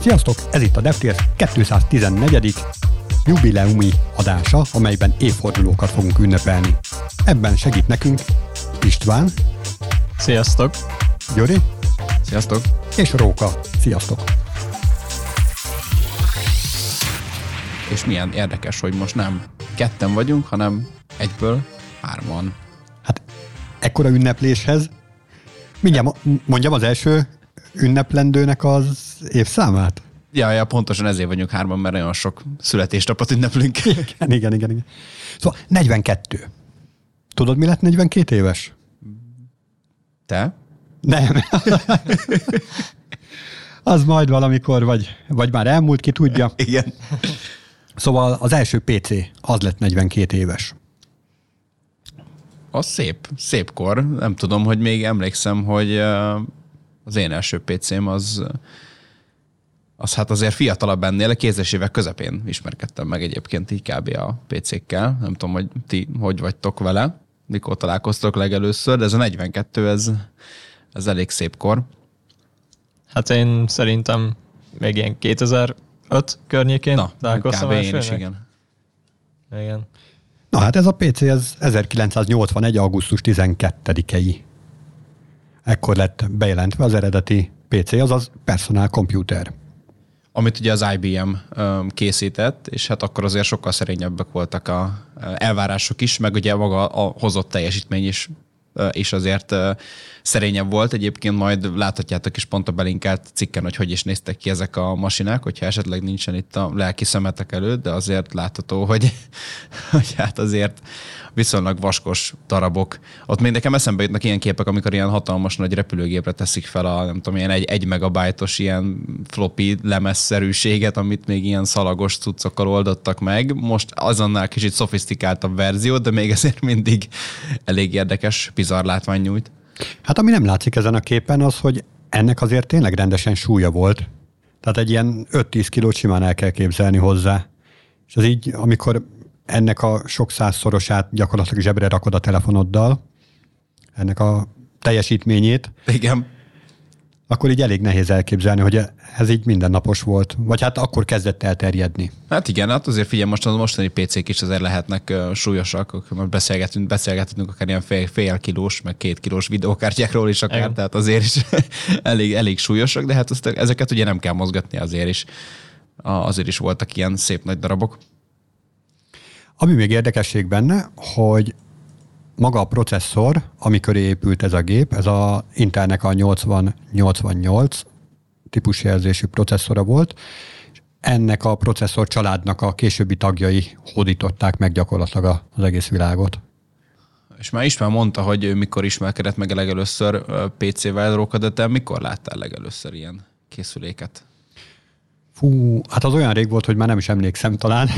Sziasztok! Ez itt a DevTales 214. jubileumi adása, amelyben évfordulókat fogunk ünnepelni. Ebben segít nekünk István, Sziasztok! Gyuri Sziasztok! és Róka. Sziasztok! És milyen érdekes, hogy most nem ketten vagyunk, hanem egyből hárman. Hát ekkora ünnepléshez mindjárt mo- mondjam az első ünneplendőnek az évszámát? Ja, ja, pontosan ezért vagyunk hárman, mert nagyon sok születésnapot ünneplünk. Igen, igen, igen, igen. Szóval 42. Tudod, mi lett 42 éves? Te? Nem. az majd valamikor, vagy, vagy már elmúlt, ki tudja. Igen. Szóval az első PC az lett 42 éves. Az szép, szép kor. Nem tudom, hogy még emlékszem, hogy az én első PC-m az, az hát azért fiatalabb ennél, a kézes évek közepén ismerkedtem meg egyébként így kb. a PC-kkel. Nem tudom, hogy ti hogy vagytok vele, mikor találkoztok legelőször, de ez a 42, ez, ez elég szép kor. Hát én szerintem még ilyen 2005 környékén Na, találkoztam kb. én is, igen. Igen. Na hát ez a PC, ez 1981. augusztus 12-i. Ekkor lett bejelentve az eredeti PC, azaz Personal Computer. amit ugye az IBM készített, és hát akkor azért sokkal szerényebbek voltak a elvárások is, meg ugye maga a hozott teljesítmény is és azért szerényebb volt. Egyébként majd láthatjátok is pont a belinkelt cikken, hogy hogy is néztek ki ezek a masinák, hogyha esetleg nincsen itt a lelki szemetek előtt, de azért látható, hogy, hogy hát azért viszonylag vaskos darabok. Ott még nekem eszembe jutnak ilyen képek, amikor ilyen hatalmas nagy repülőgépre teszik fel a, nem tudom, ilyen egy, egy megabájtos ilyen floppy lemezszerűséget, amit még ilyen szalagos cuccokkal oldottak meg. Most azonnal kicsit szofisztikáltabb verzió, de még ezért mindig elég érdekes, bizarr látvány nyújt. Hát ami nem látszik ezen a képen az, hogy ennek azért tényleg rendesen súlya volt. Tehát egy ilyen 5-10 kilót simán el kell képzelni hozzá. És az így, amikor ennek a sok százszorosát gyakorlatilag zsebre rakod a telefonoddal, ennek a teljesítményét, Igen. Akkor így elég nehéz elképzelni, hogy ez így mindennapos volt. Vagy hát akkor kezdett elterjedni. Hát igen, hát azért figyelj, most a mostani PC-k is azért lehetnek uh, súlyosak, most beszélgetünk, beszélgetünk akár ilyen fél, fél kilós, meg két kilós videókártyákról is akár, Igen. tehát azért is elég, elég súlyosak, de hát azt, ezeket ugye nem kell mozgatni azért is. Azért is voltak ilyen szép nagy darabok. Ami még érdekesség benne, hogy maga a processzor, amikor épült ez a gép, ez a Intelnek a 8088 típusjelzésű processzora volt, és ennek a processzor családnak a későbbi tagjai hódították meg gyakorlatilag az egész világot. És már István mondta, hogy ő mikor ismerkedett meg legelőször PC-vel, Róka, de te mikor láttál legelőször ilyen készüléket? Fú, hát az olyan rég volt, hogy már nem is emlékszem talán.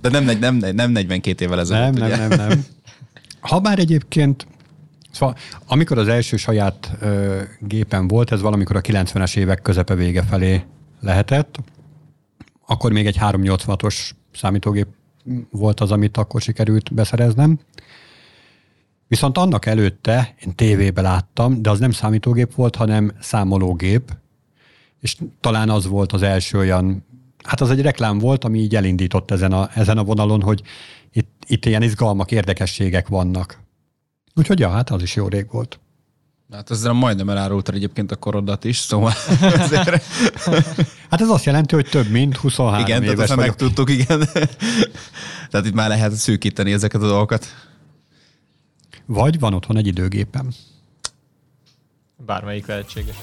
De nem, negy- nem, nem 42 évvel ezelőtt, Nem, ugye? nem, nem, nem. Ha bár egyébként, szóval amikor az első saját ö, gépen volt, ez valamikor a 90-es évek közepe vége felé lehetett, akkor még egy 386-os számítógép volt az, amit akkor sikerült beszereznem. Viszont annak előtte én tévébe láttam, de az nem számítógép volt, hanem számológép, és talán az volt az első olyan, hát az egy reklám volt, ami így elindított ezen a, ezen a vonalon, hogy itt, itt ilyen izgalmak, érdekességek vannak. Úgyhogy ja, hát az is jó rég volt. Hát ezzel majdnem elárultad egyébként a korodat is, szóval ezért Hát ez azt jelenti, hogy több mint 23 igen, tehát éves vagyok. megtudtuk, igen. tehát itt már lehet szűkíteni ezeket a dolgokat. Vagy van otthon egy időgépem. Bármelyik lehetséges.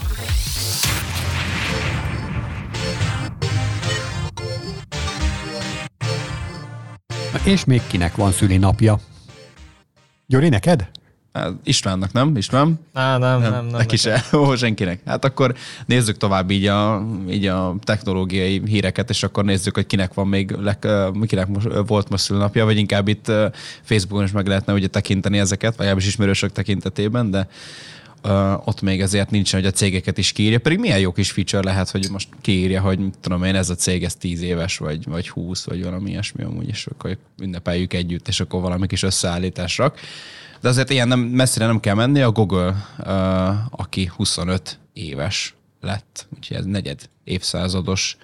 És még kinek van szülinapja? Gyuri, neked? Hát Istvánnak, nem? István? Á, nem, nem, nem. Neki se. Ó, senkinek. Hát akkor nézzük tovább így a, így a technológiai híreket, és akkor nézzük, hogy kinek van még, kinek most, volt most szülnapja, vagy inkább itt Facebookon is meg lehetne ugye tekinteni ezeket, vagy legalábbis ismerősök tekintetében, de ott még ezért nincsen, hogy a cégeket is kiírja, pedig milyen jó kis feature lehet, hogy most kiírja, hogy mit tudom én, ez a cég, ez 10 éves, vagy, vagy 20, vagy valami ilyesmi amúgy, és akkor ünnepeljük együtt, és akkor valami kis összeállítás. De azért ilyen nem, messzire nem kell menni, a Google, aki 25 éves, lett, úgyhogy ez negyed évszázados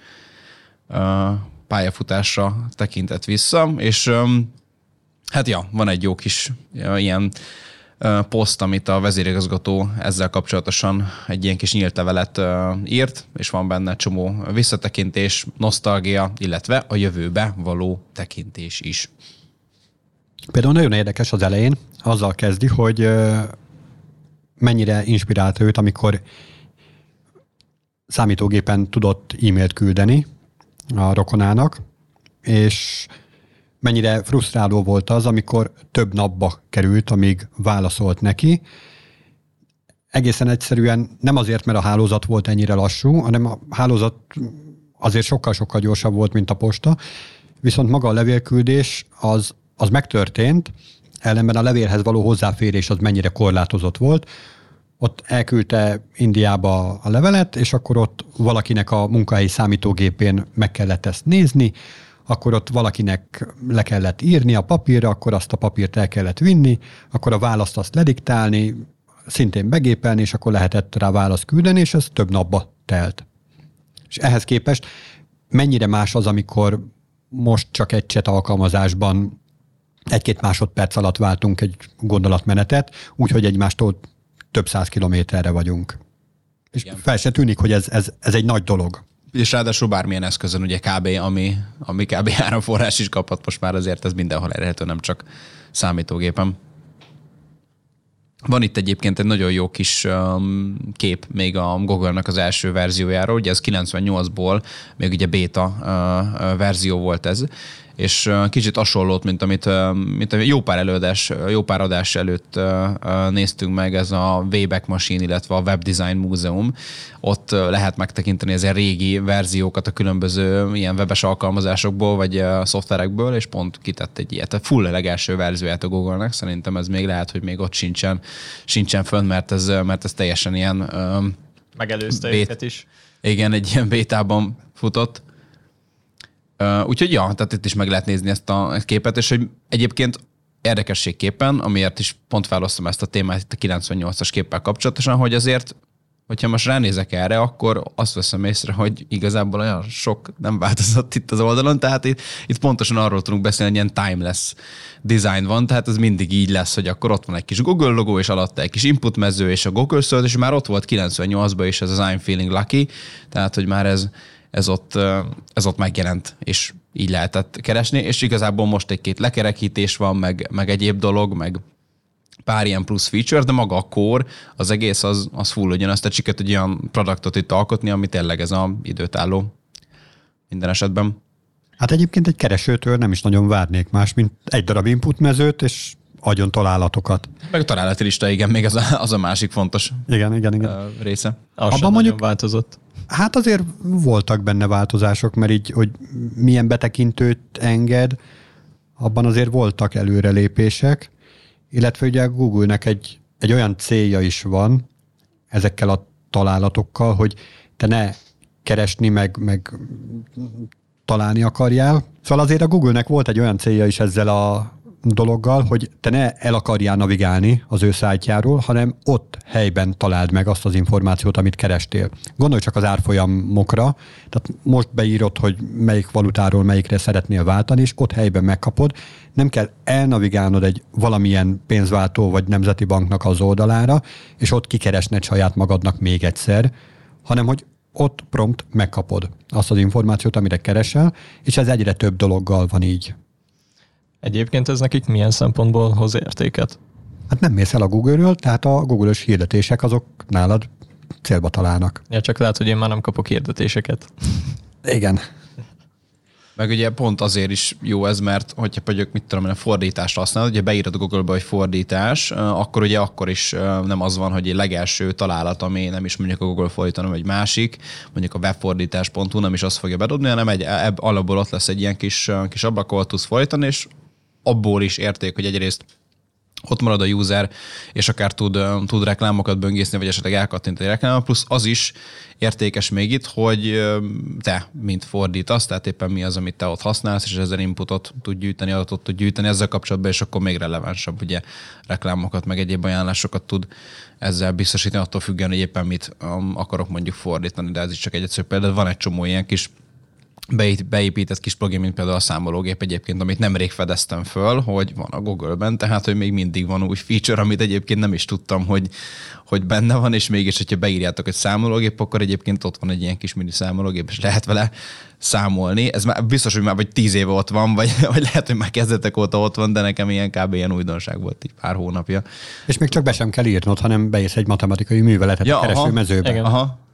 pályafutásra tekintett vissza, és hát ja, van egy jó kis ilyen poszt, amit a vezérigazgató ezzel kapcsolatosan egy ilyen kis nyílt levelet írt, és van benne csomó visszatekintés, nosztalgia, illetve a jövőbe való tekintés is. Például nagyon érdekes az elején, azzal kezdi, hogy mennyire inspirálta őt, amikor számítógépen tudott e-mailt küldeni a rokonának, és mennyire frusztráló volt az, amikor több napba került, amíg válaszolt neki. Egészen egyszerűen nem azért, mert a hálózat volt ennyire lassú, hanem a hálózat azért sokkal-sokkal gyorsabb volt, mint a posta, viszont maga a levélküldés az, az megtörtént, ellenben a levélhez való hozzáférés az mennyire korlátozott volt. Ott elküldte Indiába a levelet, és akkor ott valakinek a munkahelyi számítógépén meg kellett ezt nézni, akkor ott valakinek le kellett írni a papírra, akkor azt a papírt el kellett vinni, akkor a választ azt lediktálni, szintén begépelni, és akkor lehetett rá választ küldeni, és ez több napba telt. És ehhez képest mennyire más az, amikor most csak egy chat alkalmazásban egy-két másodperc alatt váltunk egy gondolatmenetet, úgyhogy egymástól több száz kilométerre vagyunk. És Igen. fel se tűnik, hogy ez, ez, ez egy nagy dolog. És ráadásul bármilyen eszközön, ugye kb. ami, ami kb. áramforrás is kaphat most már azért ez mindenhol elérhető, nem csak számítógépen. Van itt egyébként egy nagyon jó kis um, kép még a Google-nak az első verziójáról, ugye ez 98-ból még ugye beta uh, verzió volt ez, és kicsit hasonlót, mint amit mint a jó pár előadás, jó pár adás előtt néztünk meg, ez a Wayback Machine, illetve a Web Design Múzeum. Ott lehet megtekinteni ezen régi verziókat a különböző ilyen webes alkalmazásokból, vagy szoftverekből, és pont kitett egy ilyet. A full legelső verzióját a Google-nek, szerintem ez még lehet, hogy még ott sincsen, sincsen fönn, mert ez, mert ez teljesen ilyen... Megelőzte bét, őket is. Igen, egy ilyen bétában futott Úgyhogy ja, tehát itt is meg lehet nézni ezt a képet, és hogy egyébként érdekességképpen, amiért is pont felosztom ezt a témát itt a 98-as képpel kapcsolatosan, hogy azért, hogyha most ránézek erre, akkor azt veszem észre, hogy igazából olyan sok nem változott itt az oldalon, tehát itt, itt pontosan arról tudunk beszélni, hogy ilyen timeless design van, tehát ez mindig így lesz, hogy akkor ott van egy kis Google logó, és alatta egy kis input mező, és a Google Search, és már ott volt 98-ban is ez az I'm feeling lucky, tehát hogy már ez, ez ott, ez ott megjelent, és így lehetett keresni, és igazából most egy-két lekerekítés van, meg, meg egyéb dolog, meg pár ilyen plusz feature, de maga a core, az egész az, az full ugyanazt, tehát sikerült egy olyan produktot itt alkotni, ami tényleg ez a időtálló minden esetben. Hát egyébként egy keresőtől nem is nagyon várnék más, mint egy darab input mezőt, és adjon találatokat. Meg a találati lista, igen, még az a, az a másik fontos igen, igen, igen. része. Az Abban mondjuk változott. Hát azért voltak benne változások, mert így, hogy milyen betekintőt enged, abban azért voltak előrelépések, illetve ugye Google-nek egy, egy olyan célja is van ezekkel a találatokkal, hogy te ne keresni, meg, meg találni akarjál. Szóval azért a Google-nek volt egy olyan célja is ezzel a dologgal, hogy te ne el akarjál navigálni az ő szájtjáról, hanem ott helyben találd meg azt az információt, amit kerestél. Gondolj csak az árfolyamokra, tehát most beírod, hogy melyik valutáról melyikre szeretnél váltani, és ott helyben megkapod. Nem kell elnavigálnod egy valamilyen pénzváltó vagy nemzeti banknak az oldalára, és ott kikeresned saját magadnak még egyszer, hanem hogy ott prompt megkapod azt az információt, amire keresel, és ez egyre több dologgal van így. Egyébként ez nekik milyen szempontból hoz értéket? Hát nem mész el a Google-ről, tehát a Google-ös hirdetések azok nálad célba találnak. Ja, csak lehet, hogy én már nem kapok hirdetéseket. Igen. Meg ugye pont azért is jó ez, mert hogyha mondjuk mit tudom, a fordítást használod, ugye beírod a Google-ba, hogy fordítás, akkor ugye akkor is nem az van, hogy egy legelső találat, ami nem is mondjuk a Google fordítanom, egy másik, mondjuk a webfordítás.hu nem is azt fogja bedobni, hanem egy, alapból ott lesz egy ilyen kis, kis ablak, ahol tudsz fordítani, és abból is érték, hogy egyrészt ott marad a user, és akár tud, tud reklámokat böngészni, vagy esetleg elkattintani reklámot, plusz az is értékes még itt, hogy te, mint fordítasz, tehát éppen mi az, amit te ott használsz, és ezzel inputot tud gyűjteni, adatot tud gyűjteni ezzel kapcsolatban, és akkor még relevánsabb, ugye reklámokat, meg egyéb ajánlásokat tud ezzel biztosítani, attól függően, hogy éppen mit akarok mondjuk fordítani, de ez is csak egy egyszerű példa. Van egy csomó ilyen kis beépített kis plugin, mint például a számológép egyébként, amit nemrég fedeztem föl, hogy van a Google-ben, tehát hogy még mindig van új feature, amit egyébként nem is tudtam, hogy, hogy benne van, és mégis, hogyha beírjátok egy számológép, akkor egyébként ott van egy ilyen kis mini számológép, és lehet vele számolni. Ez már biztos, hogy már vagy tíz éve ott van, vagy, vagy lehet, hogy már kezdetek óta ott van, de nekem ilyen kb. ilyen újdonság volt így pár hónapja. És még csak be sem kell írnod, hanem beírsz egy matematikai műveletet ja, a keresőmezőbe. Aha, aha.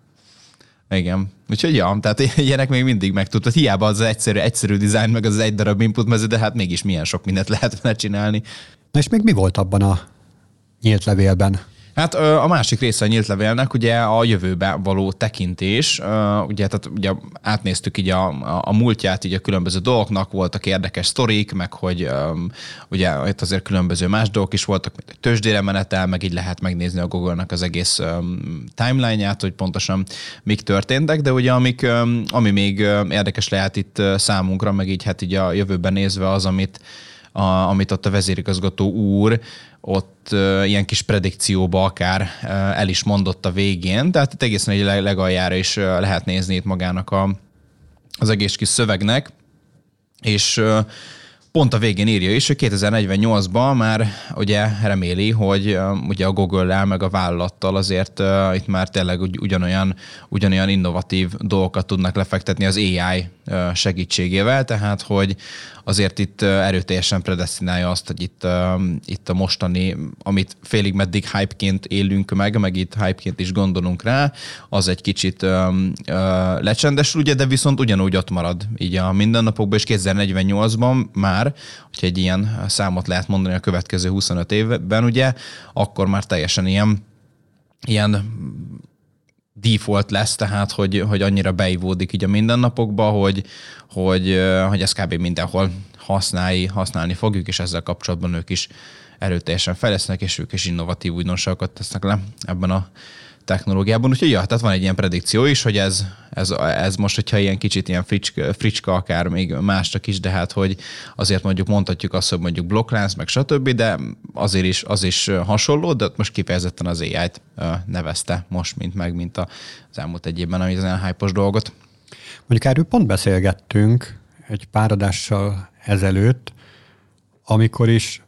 Igen. Úgyhogy ja, tehát ilyenek még mindig megtudtad. Hiába az egyszerű, egyszerű dizájn, meg az egy darab input mező, de hát mégis milyen sok mindent lehet vele csinálni. Na és még mi volt abban a nyílt levélben? Hát a másik része a nyílt levélnek ugye a jövőbe való tekintés. Ugye, tehát ugye átnéztük így a, a múltját így a különböző dolgoknak, voltak érdekes sztorik, meg hogy ugye itt azért különböző más dolgok is voltak, mint egy tőzsdére menetel, meg így lehet megnézni a Google-nak az egész timeline-ját, hogy pontosan mik történtek, de ugye amik, ami még érdekes lehet itt számunkra, meg így hát így a jövőben nézve az, amit a, amit ott a vezérigazgató úr ott uh, ilyen kis predikcióba akár uh, el is mondott a végén, tehát itt egészen egy legaljára is uh, lehet nézni itt magának a, az egész kis szövegnek, és uh, pont a végén írja is, hogy 2048-ban már ugye reméli, hogy uh, ugye a Google-lel meg a vállalattal azért uh, itt már tényleg ugy, ugyanolyan, ugyanolyan innovatív dolgokat tudnak lefektetni az AI uh, segítségével, tehát hogy azért itt erőteljesen predestinálja azt, hogy itt, itt a mostani, amit félig meddig hypeként élünk meg, meg itt hypeként is gondolunk rá, az egy kicsit lecsendesül, ugye, de viszont ugyanúgy ott marad így a mindennapokban, és 2048-ban már, hogyha egy ilyen számot lehet mondani a következő 25 évben, ugye, akkor már teljesen ilyen ilyen default lesz, tehát hogy, hogy annyira beivódik így a mindennapokba, hogy, hogy, hogy ezt kb. mindenhol használni, használni fogjuk, és ezzel kapcsolatban ők is erőteljesen fejlesznek, és ők is innovatív újdonságokat tesznek le ebben a technológiában. Úgyhogy ja, tehát van egy ilyen predikció is, hogy ez, ez, ez most, hogyha ilyen kicsit ilyen fricska, fricska akár még másnak is, de hát hogy azért mondjuk mondhatjuk azt, hogy mondjuk blokklánc, meg stb., de azért is, az is hasonló, de most kifejezetten az AI-t nevezte most, mint meg, mint az elmúlt egy évben, ami az ilyen hype dolgot. Mondjuk erről pont beszélgettünk egy páradással ezelőtt, amikor is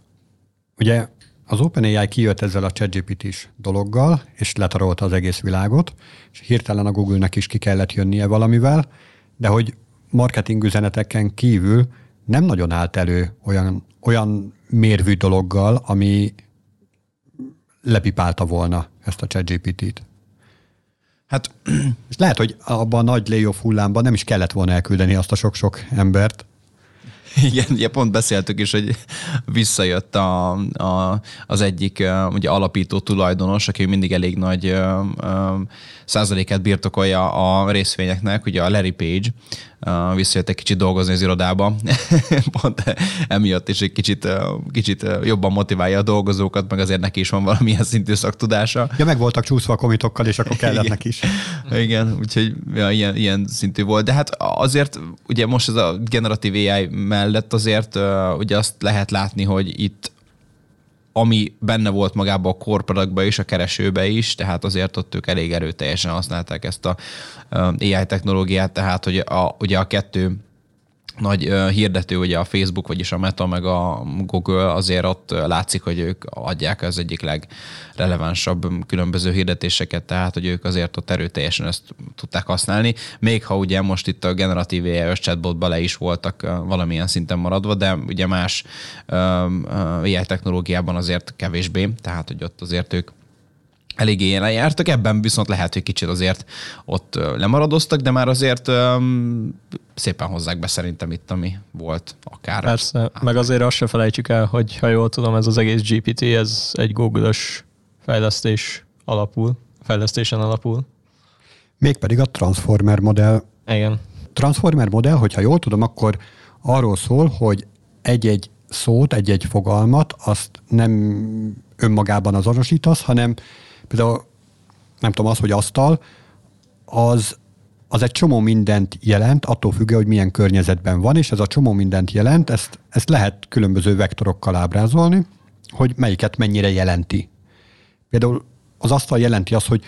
ugye az OpenAI kijött ezzel a ChatGPT-s dologgal, és letarolta az egész világot, és hirtelen a Google-nek is ki kellett jönnie valamivel, de hogy marketing üzeneteken kívül nem nagyon állt elő olyan, olyan mérvű dologgal, ami lepipálta volna ezt a ChatGPT-t. Hát, és lehet, hogy abban a nagy layoff hullámban nem is kellett volna elküldeni azt a sok-sok embert, Igen, ugye pont beszéltük is, hogy visszajött a, a, az egyik ugye alapító tulajdonos, aki mindig elég nagy százalékát birtokolja a részvényeknek, ugye a Larry Page, visszajött egy kicsit dolgozni az irodába, pont emiatt is egy kicsit, kicsit jobban motiválja a dolgozókat, meg azért neki is van valamilyen szintű szaktudása. Ja, meg voltak csúszva a komitokkal, és akkor kellett neki is. Igen, úgyhogy ja, ilyen, ilyen szintű volt. De hát azért ugye most ez a generatív AI mellett azért ugye azt lehet látni, hogy itt ami benne volt magában a korporatban és a keresőbe is, tehát azért ott ők elég erőteljesen használták ezt a AI technológiát, tehát hogy a, ugye a kettő nagy hirdető, ugye a Facebook, vagyis a Meta, meg a Google, azért ott látszik, hogy ők adják az egyik legrelevánsabb különböző hirdetéseket, tehát hogy ők azért ott erőteljesen ezt tudták használni, még ha ugye most itt a generatív AI chatbot bele is voltak valamilyen szinten maradva, de ugye más AI technológiában azért kevésbé, tehát hogy ott azért ők eléggé ilyen jártak, ebben viszont lehet, hogy kicsit azért ott lemaradoztak, de már azért um, szépen hozzák be szerintem itt, ami volt akár. Persze, át. meg azért azt se felejtsük el, hogy ha jól tudom, ez az egész GPT, ez egy Google-ös fejlesztés alapul, fejlesztésen alapul. Mégpedig a Transformer modell. Igen. Transformer modell, hogyha jól tudom, akkor arról szól, hogy egy-egy szót, egy-egy fogalmat, azt nem önmagában azonosítasz, hanem például nem tudom, az, hogy asztal, az, az egy csomó mindent jelent, attól függően, hogy milyen környezetben van, és ez a csomó mindent jelent, ezt, ezt lehet különböző vektorokkal ábrázolni, hogy melyiket mennyire jelenti. Például az asztal jelenti azt, hogy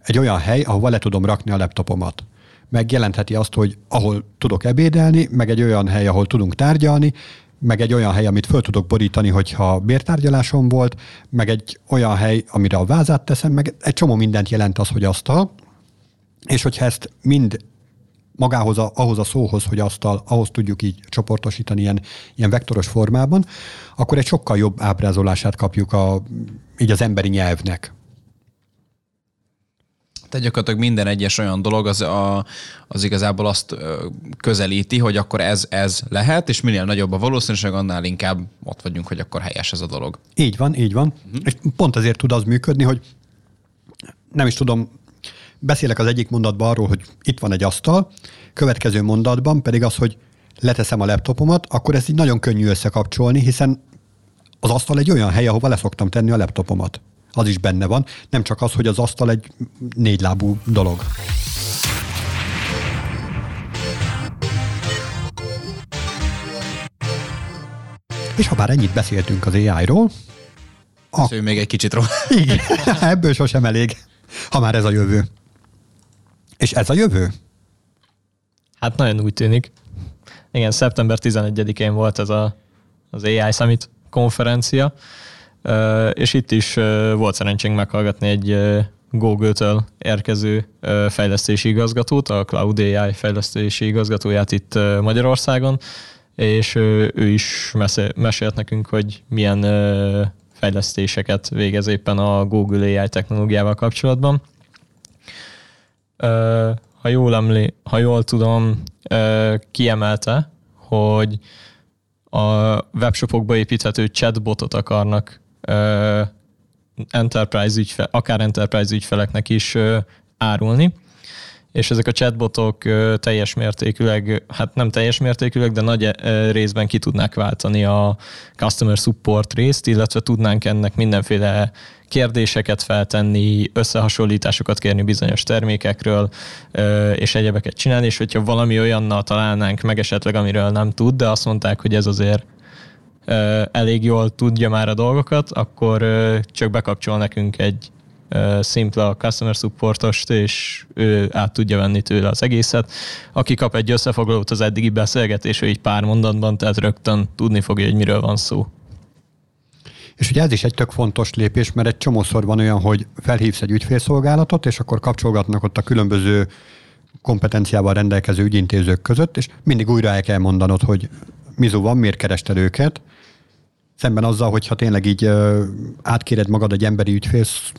egy olyan hely, ahova le tudom rakni a laptopomat. Meg jelentheti azt, hogy ahol tudok ebédelni, meg egy olyan hely, ahol tudunk tárgyalni, meg egy olyan hely, amit föl tudok borítani, hogyha bértárgyalásom volt, meg egy olyan hely, amire a vázát teszem, meg egy csomó mindent jelent az, hogy asztal, és hogyha ezt mind magához, a, ahhoz a szóhoz, hogy asztal, ahhoz tudjuk így csoportosítani ilyen, ilyen vektoros formában, akkor egy sokkal jobb ábrázolását kapjuk a, így az emberi nyelvnek. Tehát gyakorlatilag minden egyes olyan dolog az, a, az igazából azt közelíti, hogy akkor ez, ez lehet, és minél nagyobb a valószínűség, annál inkább ott vagyunk, hogy akkor helyes ez a dolog. Így van, így van. Uh-huh. És pont azért tud az működni, hogy nem is tudom, beszélek az egyik mondatban arról, hogy itt van egy asztal, következő mondatban pedig az, hogy leteszem a laptopomat, akkor ez így nagyon könnyű összekapcsolni, hiszen az asztal egy olyan hely, ahova leszoktam tenni a laptopomat az is benne van, nem csak az, hogy az asztal egy négylábú dolog. És ha bár ennyit beszéltünk az AI-ról, a... még egy kicsit róla. Igen, ebből sosem elég, ha már ez a jövő. És ez a jövő? Hát nagyon úgy tűnik. Igen, szeptember 11-én volt ez a, az AI Summit konferencia, és itt is volt szerencsénk meghallgatni egy Google-től érkező fejlesztési igazgatót, a Cloud AI fejlesztési igazgatóját itt Magyarországon, és ő is mesélt nekünk, hogy milyen fejlesztéseket végez éppen a Google AI technológiával kapcsolatban. Ha jól, emlé, ha jól tudom, kiemelte, hogy a webshopokba építhető chatbotot akarnak enterprise ügyfe, akár enterprise ügyfeleknek is árulni, és ezek a chatbotok teljes mértékűleg, hát nem teljes mértékűleg, de nagy részben ki tudnák váltani a customer support részt, illetve tudnánk ennek mindenféle kérdéseket feltenni, összehasonlításokat kérni bizonyos termékekről, és egyebeket csinálni, és hogyha valami olyannal találnánk meg esetleg, amiről nem tud, de azt mondták, hogy ez azért elég jól tudja már a dolgokat, akkor csak bekapcsol nekünk egy szimpla customer supportost, és ő át tudja venni tőle az egészet. Aki kap egy összefoglalót az eddigi beszélgetés, így pár mondatban, tehát rögtön tudni fogja, hogy miről van szó. És ugye ez is egy tök fontos lépés, mert egy csomószor van olyan, hogy felhívsz egy ügyfélszolgálatot, és akkor kapcsolgatnak ott a különböző kompetenciával rendelkező ügyintézők között, és mindig újra el kell mondanod, hogy mizu van, miért kerested őket, Szemben azzal, hogyha tényleg így átkéred magad egy emberi ügyfélsz,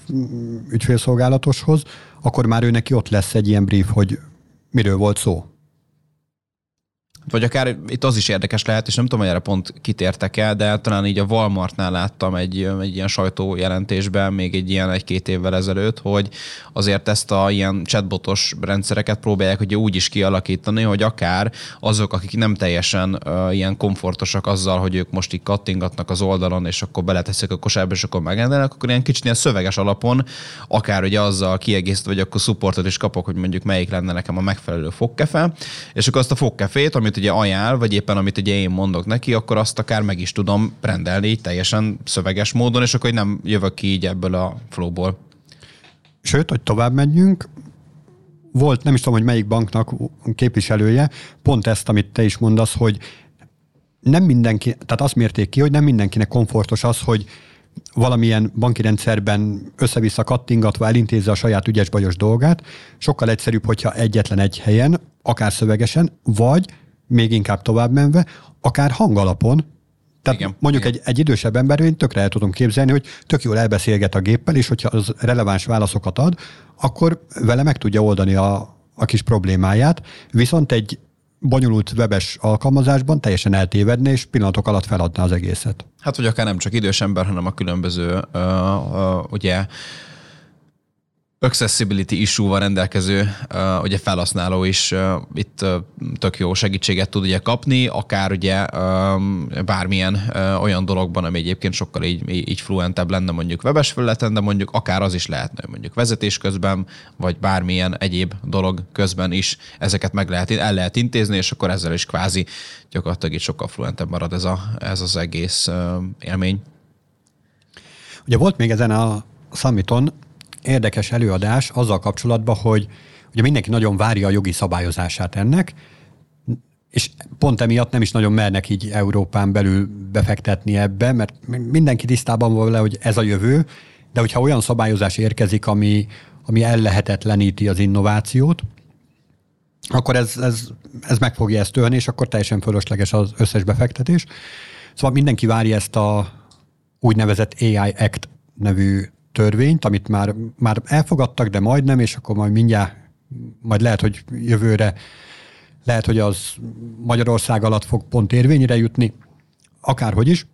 ügyfélszolgálatoshoz, akkor már ő neki ott lesz egy ilyen brief, hogy miről volt szó. Vagy akár itt az is érdekes lehet, és nem tudom, hogy erre pont kitértek el, de talán így a Walmartnál láttam egy, egy ilyen sajtójelentésben még egy ilyen egy-két évvel ezelőtt, hogy azért ezt a ilyen chatbotos rendszereket próbálják ugye úgy is kialakítani, hogy akár azok, akik nem teljesen uh, ilyen komfortosak azzal, hogy ők most így kattingatnak az oldalon, és akkor beleteszik a kosárba, és akkor megrendelnek, akkor ilyen kicsit ilyen szöveges alapon, akár ugye azzal kiegészítve, vagy akkor supportot is kapok, hogy mondjuk melyik lenne nekem a megfelelő fogkefe, és akkor azt a fogkefét, amit ugye ajánl, vagy éppen amit ugye én mondok neki, akkor azt akár meg is tudom rendelni teljesen szöveges módon, és akkor nem jövök ki így ebből a flowból. Sőt, hogy tovább menjünk, volt, nem is tudom, hogy melyik banknak képviselője, pont ezt, amit te is mondasz, hogy nem mindenki, tehát azt mérték ki, hogy nem mindenkinek komfortos az, hogy valamilyen banki rendszerben össze-vissza kattingatva elintézze a saját ügyes-bajos dolgát. Sokkal egyszerűbb, hogyha egyetlen egy helyen, akár szövegesen, vagy még inkább tovább menve, akár hangalapon, tehát igen, mondjuk igen. Egy, egy idősebb ember, én tökre el tudom képzelni, hogy tök jól elbeszélget a géppel, és hogyha az releváns válaszokat ad, akkor vele meg tudja oldani a, a kis problémáját, viszont egy bonyolult webes alkalmazásban teljesen eltévedne, és pillanatok alatt feladná az egészet. Hát, hogy akár nem csak idős ember, hanem a különböző uh, uh, ugye accessibility issue-val rendelkező uh, ugye felhasználó is uh, itt uh, tök jó segítséget tud ugye kapni, akár ugye um, bármilyen uh, olyan dologban, ami egyébként sokkal így, így fluentebb lenne mondjuk webes felületen, de mondjuk akár az is lehetne mondjuk vezetés közben, vagy bármilyen egyéb dolog közben is ezeket meg lehet, el lehet intézni, és akkor ezzel is kvázi gyakorlatilag itt sokkal fluentebb marad ez, a, ez az egész uh, élmény. Ugye volt még ezen a summiton érdekes előadás azzal kapcsolatban, hogy ugye mindenki nagyon várja a jogi szabályozását ennek, és pont emiatt nem is nagyon mernek így Európán belül befektetni ebbe, mert mindenki tisztában van vele, hogy ez a jövő, de hogyha olyan szabályozás érkezik, ami, ami ellehetetleníti az innovációt, akkor ez, ez, ez meg fogja ezt törni, és akkor teljesen fölösleges az összes befektetés. Szóval mindenki várja ezt a úgynevezett AI Act nevű törvényt, amit már, már elfogadtak, de majdnem, és akkor majd mindjárt, majd lehet, hogy jövőre lehet, hogy az Magyarország alatt fog pont érvényre jutni, akárhogy is.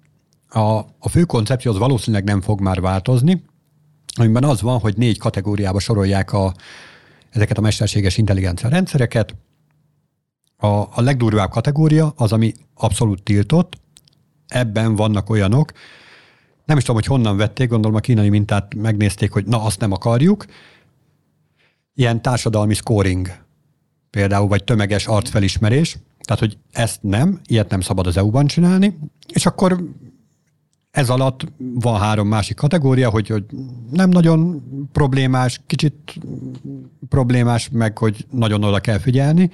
A, a fő koncepció az valószínűleg nem fog már változni, amiben az van, hogy négy kategóriába sorolják a, ezeket a mesterséges intelligencia rendszereket. A, a legdurvább kategória az, ami abszolút tiltott. Ebben vannak olyanok, nem is tudom, hogy honnan vették, gondolom a kínai mintát megnézték, hogy na, azt nem akarjuk. Ilyen társadalmi scoring például, vagy tömeges arcfelismerés, tehát, hogy ezt nem, ilyet nem szabad az EU-ban csinálni, és akkor ez alatt van három másik kategória, hogy, hogy nem nagyon problémás, kicsit problémás, meg hogy nagyon oda kell figyelni,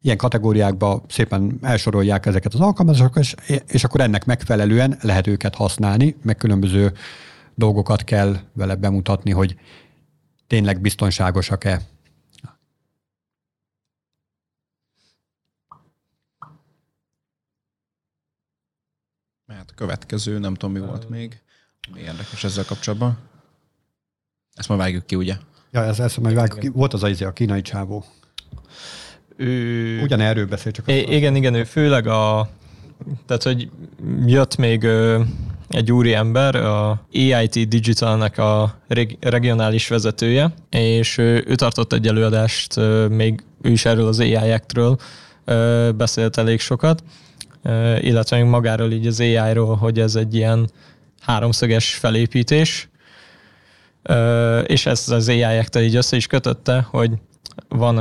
ilyen kategóriákba szépen elsorolják ezeket az alkalmazásokat, és, és akkor ennek megfelelően lehet őket használni, meg különböző dolgokat kell vele bemutatni, hogy tényleg biztonságosak-e. A következő, nem tudom, mi volt még. Mi érdekes ezzel kapcsolatban? Ezt majd vágjuk ki, ugye? Ja, ez, ezt majd vágjuk ki. Volt az a, izé, a kínai csávó. Ő... Ugyan erről beszél, csak... I- igen, igen, ő főleg a... Tehát, hogy jött még ö, egy úri ember, a EIT Digitalnek a reg- regionális vezetője, és ő, ő tartott egy előadást, ö, még ő is erről az AI Act-ről ö, beszélt elég sokat, ö, illetve még magáról így az AI-ról, hogy ez egy ilyen háromszöges felépítés, ö, és ezt az AI act így össze is kötötte, hogy van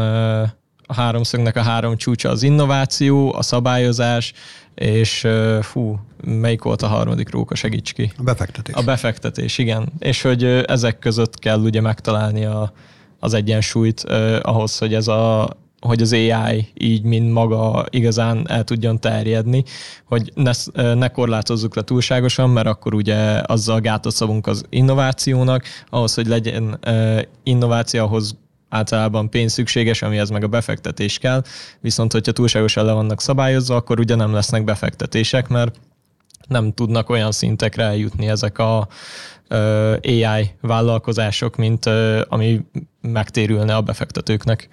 a háromszögnek a három csúcsa az innováció, a szabályozás, és fú, melyik volt a harmadik róka, segíts ki. A befektetés. A befektetés, igen. És hogy ezek között kell ugye megtalálni a, az egyensúlyt eh, ahhoz, hogy ez a hogy az AI így, mint maga igazán el tudjon terjedni, hogy ne, ne korlátozzuk le túlságosan, mert akkor ugye azzal gátot szabunk az innovációnak, ahhoz, hogy legyen eh, innováció, ahhoz általában pénz szükséges, amihez meg a befektetés kell, viszont hogyha túlságosan le vannak szabályozva, akkor ugye nem lesznek befektetések, mert nem tudnak olyan szintekre eljutni ezek a AI vállalkozások, mint ami megtérülne a befektetőknek.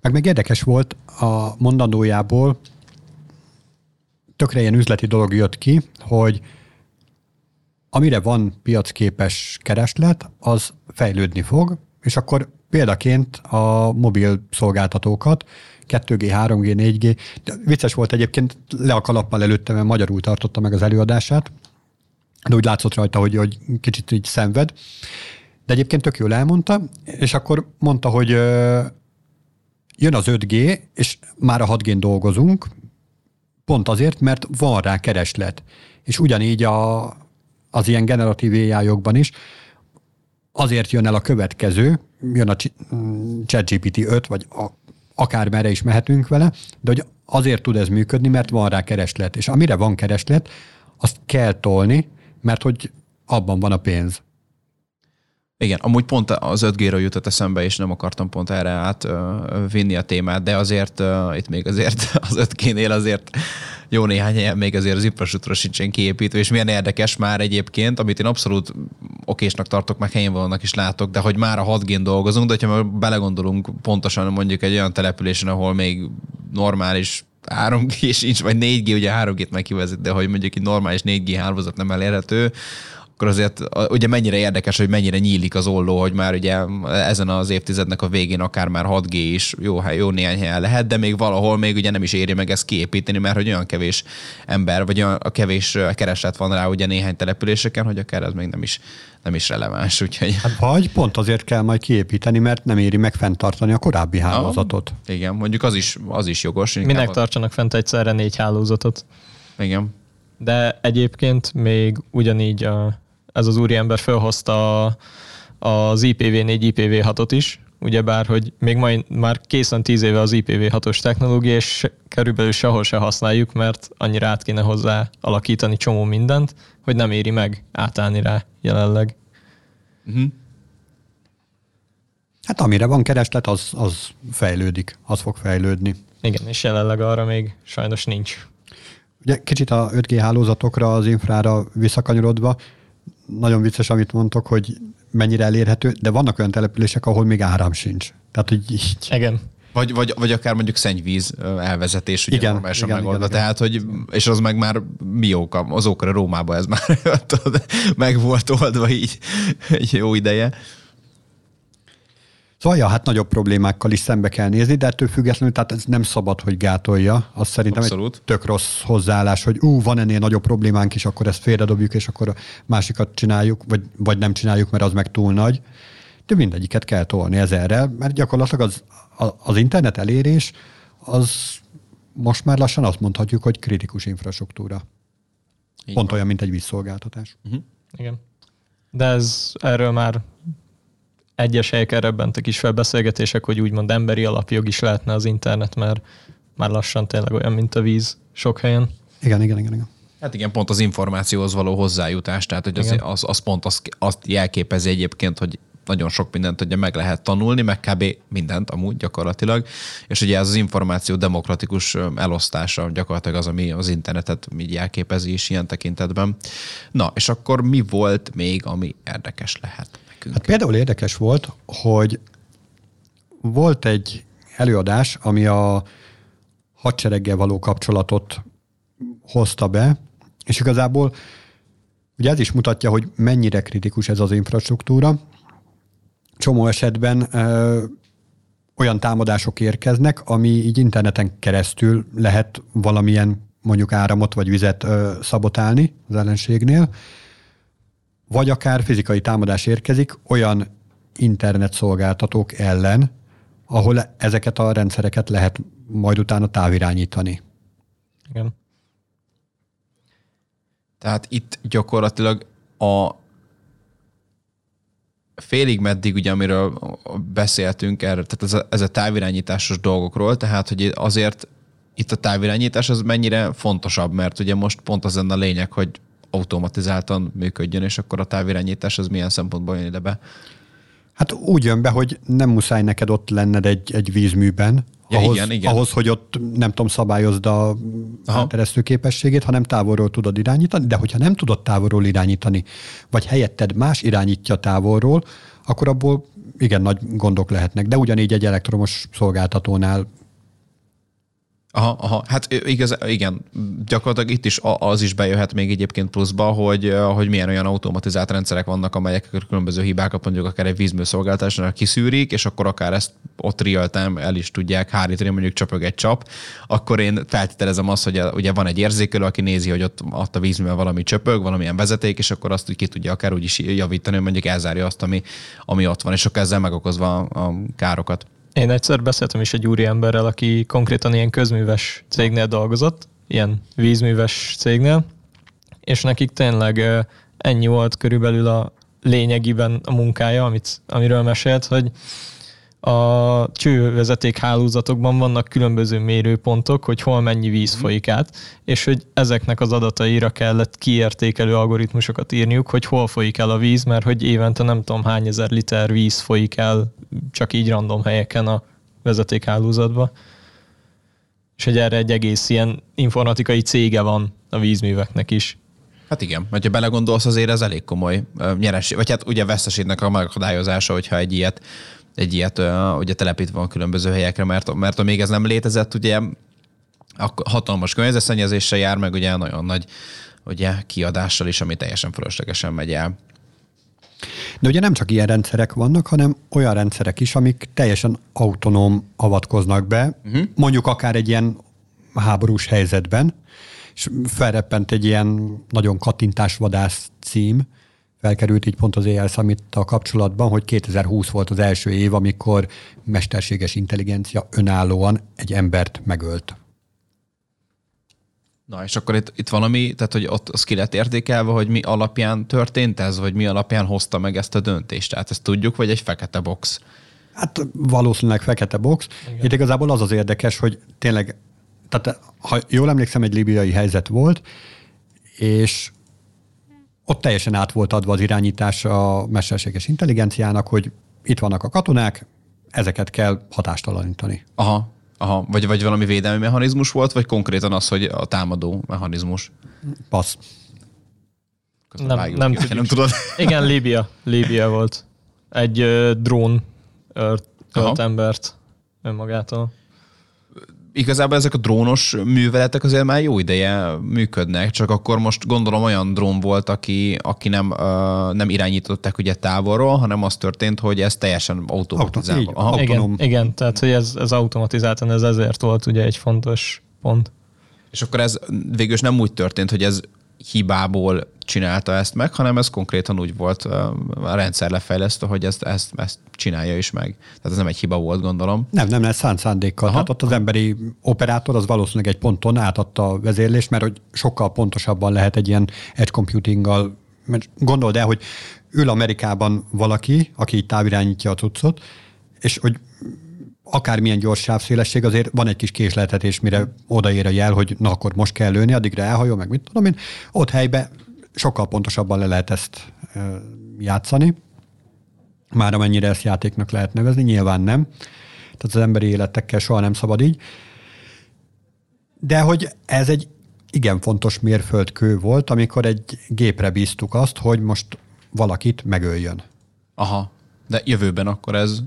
Meg még érdekes volt a mondandójából, tökre ilyen üzleti dolog jött ki, hogy amire van piacképes kereslet, az fejlődni fog, és akkor példaként a mobil szolgáltatókat, 2G, 3G, 4G, de vicces volt egyébként, le a kalappal előtte, mert magyarul tartotta meg az előadását, de úgy látszott rajta, hogy, hogy kicsit így szenved. De egyébként tök jól elmondta, és akkor mondta, hogy jön az 5G, és már a 6G-n dolgozunk, pont azért, mert van rá kereslet. És ugyanígy a, az ilyen generatív ai is, azért jön el a következő, jön a ChatGPT 5, vagy a, akár merre is mehetünk vele, de hogy azért tud ez működni, mert van rá kereslet. És amire van kereslet, azt kell tolni, mert hogy abban van a pénz. Igen, amúgy pont az 5G-ről jutott eszembe, és nem akartam pont erre át vinni a témát, de azért itt még azért az 5G-nél azért jó néhány helyen még azért az infrastruktúra sincsen kiépítve, és milyen érdekes már egyébként, amit én abszolút okésnak tartok, meg helyén vannak is látok, de hogy már a 6 g dolgozunk, de ha belegondolunk pontosan mondjuk egy olyan településen, ahol még normális 3G is nincs, vagy 4G, ugye 3G-t megkivezet, de hogy mondjuk egy normális 4G hálózat nem elérhető, akkor azért ugye mennyire érdekes, hogy mennyire nyílik az olló, hogy már ugye ezen az évtizednek a végén akár már 6G is jó, jó néhány helyen lehet, de még valahol még ugye nem is éri meg ezt kiépíteni, mert hogy olyan kevés ember, vagy olyan a kevés kereslet van rá ugye néhány településeken, hogy akár ez még nem is, nem is releváns. Úgyhogy... Hát vagy pont azért kell majd kiépíteni, mert nem éri meg fenntartani a korábbi hálózatot. Ah, igen, mondjuk az is, az is jogos. Minek tartsanak fent egyszerre négy hálózatot? Igen. De egyébként még ugyanígy a, ez az úriember felhozta az IPv4, IPv6-ot is, ugyebár, hogy még majd már készen tíz éve az IPv6-os technológia, és körülbelül sehol se használjuk, mert annyira át kéne hozzá alakítani csomó mindent, hogy nem éri meg átállni rá jelenleg. Uh-huh. Hát amire van kereslet, az, az fejlődik, az fog fejlődni. Igen, és jelenleg arra még sajnos nincs. Ugye kicsit a 5G hálózatokra, az infrára visszakanyarodva, nagyon vicces, amit mondtok, hogy mennyire elérhető, de vannak olyan települések, ahol még áram sincs. Tehát, hogy így... Igen. Vagy, vagy, vagy akár mondjuk szennyvíz elvezetés, ugye igen, normálisan igen, megoldva. Igen, Tehát, hogy, és az meg már mióka, az ókora Rómában ez már meg volt oldva így egy jó ideje. Szóval, ja, hát nagyobb problémákkal is szembe kell nézni, de ettől függetlenül, tehát ez nem szabad, hogy gátolja. Az szerintem Abszolút. egy tök rossz hozzáállás, hogy ú, van ennél nagyobb problémánk is, akkor ezt félredobjuk, és akkor a másikat csináljuk, vagy, vagy nem csináljuk, mert az meg túl nagy. De mindegyiket kell tolni ezerre, mert gyakorlatilag az, az internet elérés, az most már lassan azt mondhatjuk, hogy kritikus infrastruktúra. Így Pont van. olyan, mint egy vízszolgáltatás. Uh-huh. Igen. De ez erről már egyes helyeken rebbentek is fel beszélgetések, hogy úgymond emberi alapjog is lehetne az internet, mert már lassan tényleg olyan, mint a víz sok helyen. Igen, igen, igen. igen. Hát igen, pont az információhoz való hozzájutás, tehát hogy az, az, az pont azt, azt jelképezi egyébként, hogy nagyon sok mindent ugye meg lehet tanulni, meg kb. mindent amúgy gyakorlatilag, és ugye ez az információ demokratikus elosztása gyakorlatilag az, ami az internetet így jelképezi is ilyen tekintetben. Na, és akkor mi volt még, ami érdekes lehet? Nekünk. Hát például érdekes volt, hogy volt egy előadás, ami a hadsereggel való kapcsolatot hozta be, és igazából ugye ez is mutatja, hogy mennyire kritikus ez az infrastruktúra. Csomó esetben ö, olyan támadások érkeznek, ami így interneten keresztül lehet valamilyen mondjuk áramot vagy vizet ö, szabotálni az ellenségnél, vagy akár fizikai támadás érkezik olyan internet szolgáltatók ellen, ahol ezeket a rendszereket lehet majd utána távirányítani. Igen. Tehát itt gyakorlatilag a félig meddig, ugye, amiről beszéltünk erre, tehát ez a, ez a távirányításos dolgokról, tehát hogy azért itt a távirányítás az mennyire fontosabb, mert ugye most pont az a lényeg, hogy automatizáltan működjön, és akkor a távirányítás az milyen szempontból jön ide be? Hát úgy jön be, hogy nem muszáj neked ott lenned egy, egy vízműben, ja, ahhoz, igen, igen. ahhoz, hogy ott nem tudom, szabályozd a teresztő képességét, hanem távolról tudod irányítani, de hogyha nem tudod távolról irányítani, vagy helyetted más irányítja távolról, akkor abból igen nagy gondok lehetnek. De ugyanígy egy elektromos szolgáltatónál Aha, aha, hát igaz, igen, gyakorlatilag itt is az is bejöhet még egyébként pluszba, hogy, hogy milyen olyan automatizált rendszerek vannak, amelyek különböző hibákat mondjuk akár egy vízműszolgáltatásnál kiszűrik, és akkor akár ezt ott real el is tudják hárítani, mondjuk csapög egy csap, akkor én feltételezem azt, hogy ugye van egy érzékelő, aki nézi, hogy ott, ott a vízművel valami csöpög, valamilyen vezeték, és akkor azt úgy ki tudja akár úgy is javítani, hogy mondjuk elzárja azt, ami, ami ott van, és akkor ezzel megokozva a károkat. Én egyszer beszéltem is egy úri emberrel, aki konkrétan ilyen közműves cégnél dolgozott, ilyen vízműves cégnél, és nekik tényleg ennyi volt körülbelül a lényegiben a munkája, amit, amiről mesélt, hogy a csővezeték hálózatokban vannak különböző mérőpontok, hogy hol mennyi víz mhm. folyik át, és hogy ezeknek az adataira kellett kiértékelő algoritmusokat írniuk, hogy hol folyik el a víz, mert hogy évente nem tudom hány ezer liter víz folyik el csak így random helyeken a vezetékhálózatba. És hogy erre egy egész ilyen informatikai cége van a vízműveknek is. Hát igen, mert ha belegondolsz, azért ez elég komoly nyeres, vagy hát ugye veszteségnek a megakadályozása, hogyha egy ilyet egy ilyet ugye telepítve van különböző helyekre, mert, mert még ez nem létezett, ugye a hatalmas környezetszennyezéssel jár, meg ugye nagyon nagy ugye kiadással is, ami teljesen fölöslegesen megy el. De ugye nem csak ilyen rendszerek vannak, hanem olyan rendszerek is, amik teljesen autonóm avatkoznak be, uh-huh. mondjuk akár egy ilyen háborús helyzetben, és felreppent egy ilyen nagyon kattintásvadász cím, felkerült így pont az AI summit kapcsolatban, hogy 2020 volt az első év, amikor mesterséges intelligencia önállóan egy embert megölt. Na, és akkor itt, itt valami, tehát hogy ott az ki lett értékelve, hogy mi alapján történt ez, vagy mi alapján hozta meg ezt a döntést? Tehát ezt tudjuk, vagy egy fekete box? Hát valószínűleg fekete box. Igen. Itt igazából az az érdekes, hogy tényleg, tehát ha jól emlékszem, egy libiai helyzet volt, és ott teljesen át volt adva az irányítás a mesterséges intelligenciának, hogy itt vannak a katonák, ezeket kell hatástalanítani. Aha, aha. Vagy, vagy valami védelmi mechanizmus volt, vagy konkrétan az, hogy a támadó mechanizmus? Passz. nem, nem, nem, tudjuk. nem tudod. Igen, Líbia. Líbia volt. Egy uh, drón ölt, ölt embert önmagától igazából ezek a drónos műveletek azért már jó ideje működnek, csak akkor most gondolom olyan drón volt, aki, aki nem, uh, nem irányították ugye távolról, hanem az történt, hogy ez teljesen automatizálva. Auto, igen, igen, tehát hogy ez, ez automatizáltan, ez ezért volt ugye egy fontos pont. És akkor ez végül nem úgy történt, hogy ez hibából csinálta ezt meg, hanem ez konkrétan úgy volt a rendszer lefejlesztő, hogy ezt, ezt, ezt csinálja is meg. Tehát ez nem egy hiba volt, gondolom. Nem, nem, ez szánt szándékkal. Aha. Tehát ott az emberi operátor az valószínűleg egy ponton átadta a vezérlést, mert hogy sokkal pontosabban lehet egy ilyen edge computinggal, mert gondold el, hogy ül Amerikában valaki, aki így távirányítja a cuccot, és hogy akármilyen gyors sávszélesség, azért van egy kis késleltetés, mire odaér a jel, hogy na akkor most kell lőni, addigra elhajol, meg mit tudom én. Ott helybe sokkal pontosabban le lehet ezt játszani. Már amennyire ezt játéknak lehet nevezni, nyilván nem. Tehát az emberi életekkel soha nem szabad így. De hogy ez egy igen fontos mérföldkő volt, amikor egy gépre bíztuk azt, hogy most valakit megöljön. Aha, de jövőben akkor ez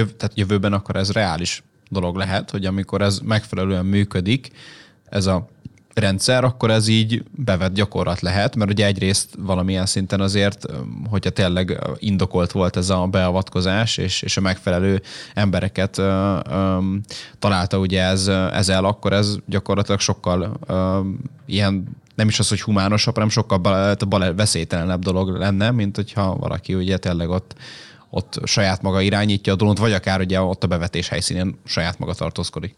jöv, tehát jövőben akkor ez reális dolog lehet, hogy amikor ez megfelelően működik, ez a rendszer, akkor ez így bevett gyakorlat lehet, mert ugye egyrészt valamilyen szinten azért, hogyha tényleg indokolt volt ez a beavatkozás, és, és a megfelelő embereket ö, ö, találta ugye ez, ezzel, akkor ez gyakorlatilag sokkal ö, ilyen nem is az, hogy humánosabb, hanem sokkal bal, bal, veszélytelenebb dolog lenne, mint hogyha valaki ugye tényleg ott ott saját maga irányítja a drónt, vagy akár ugye ott a bevetés helyszínén saját maga tartózkodik.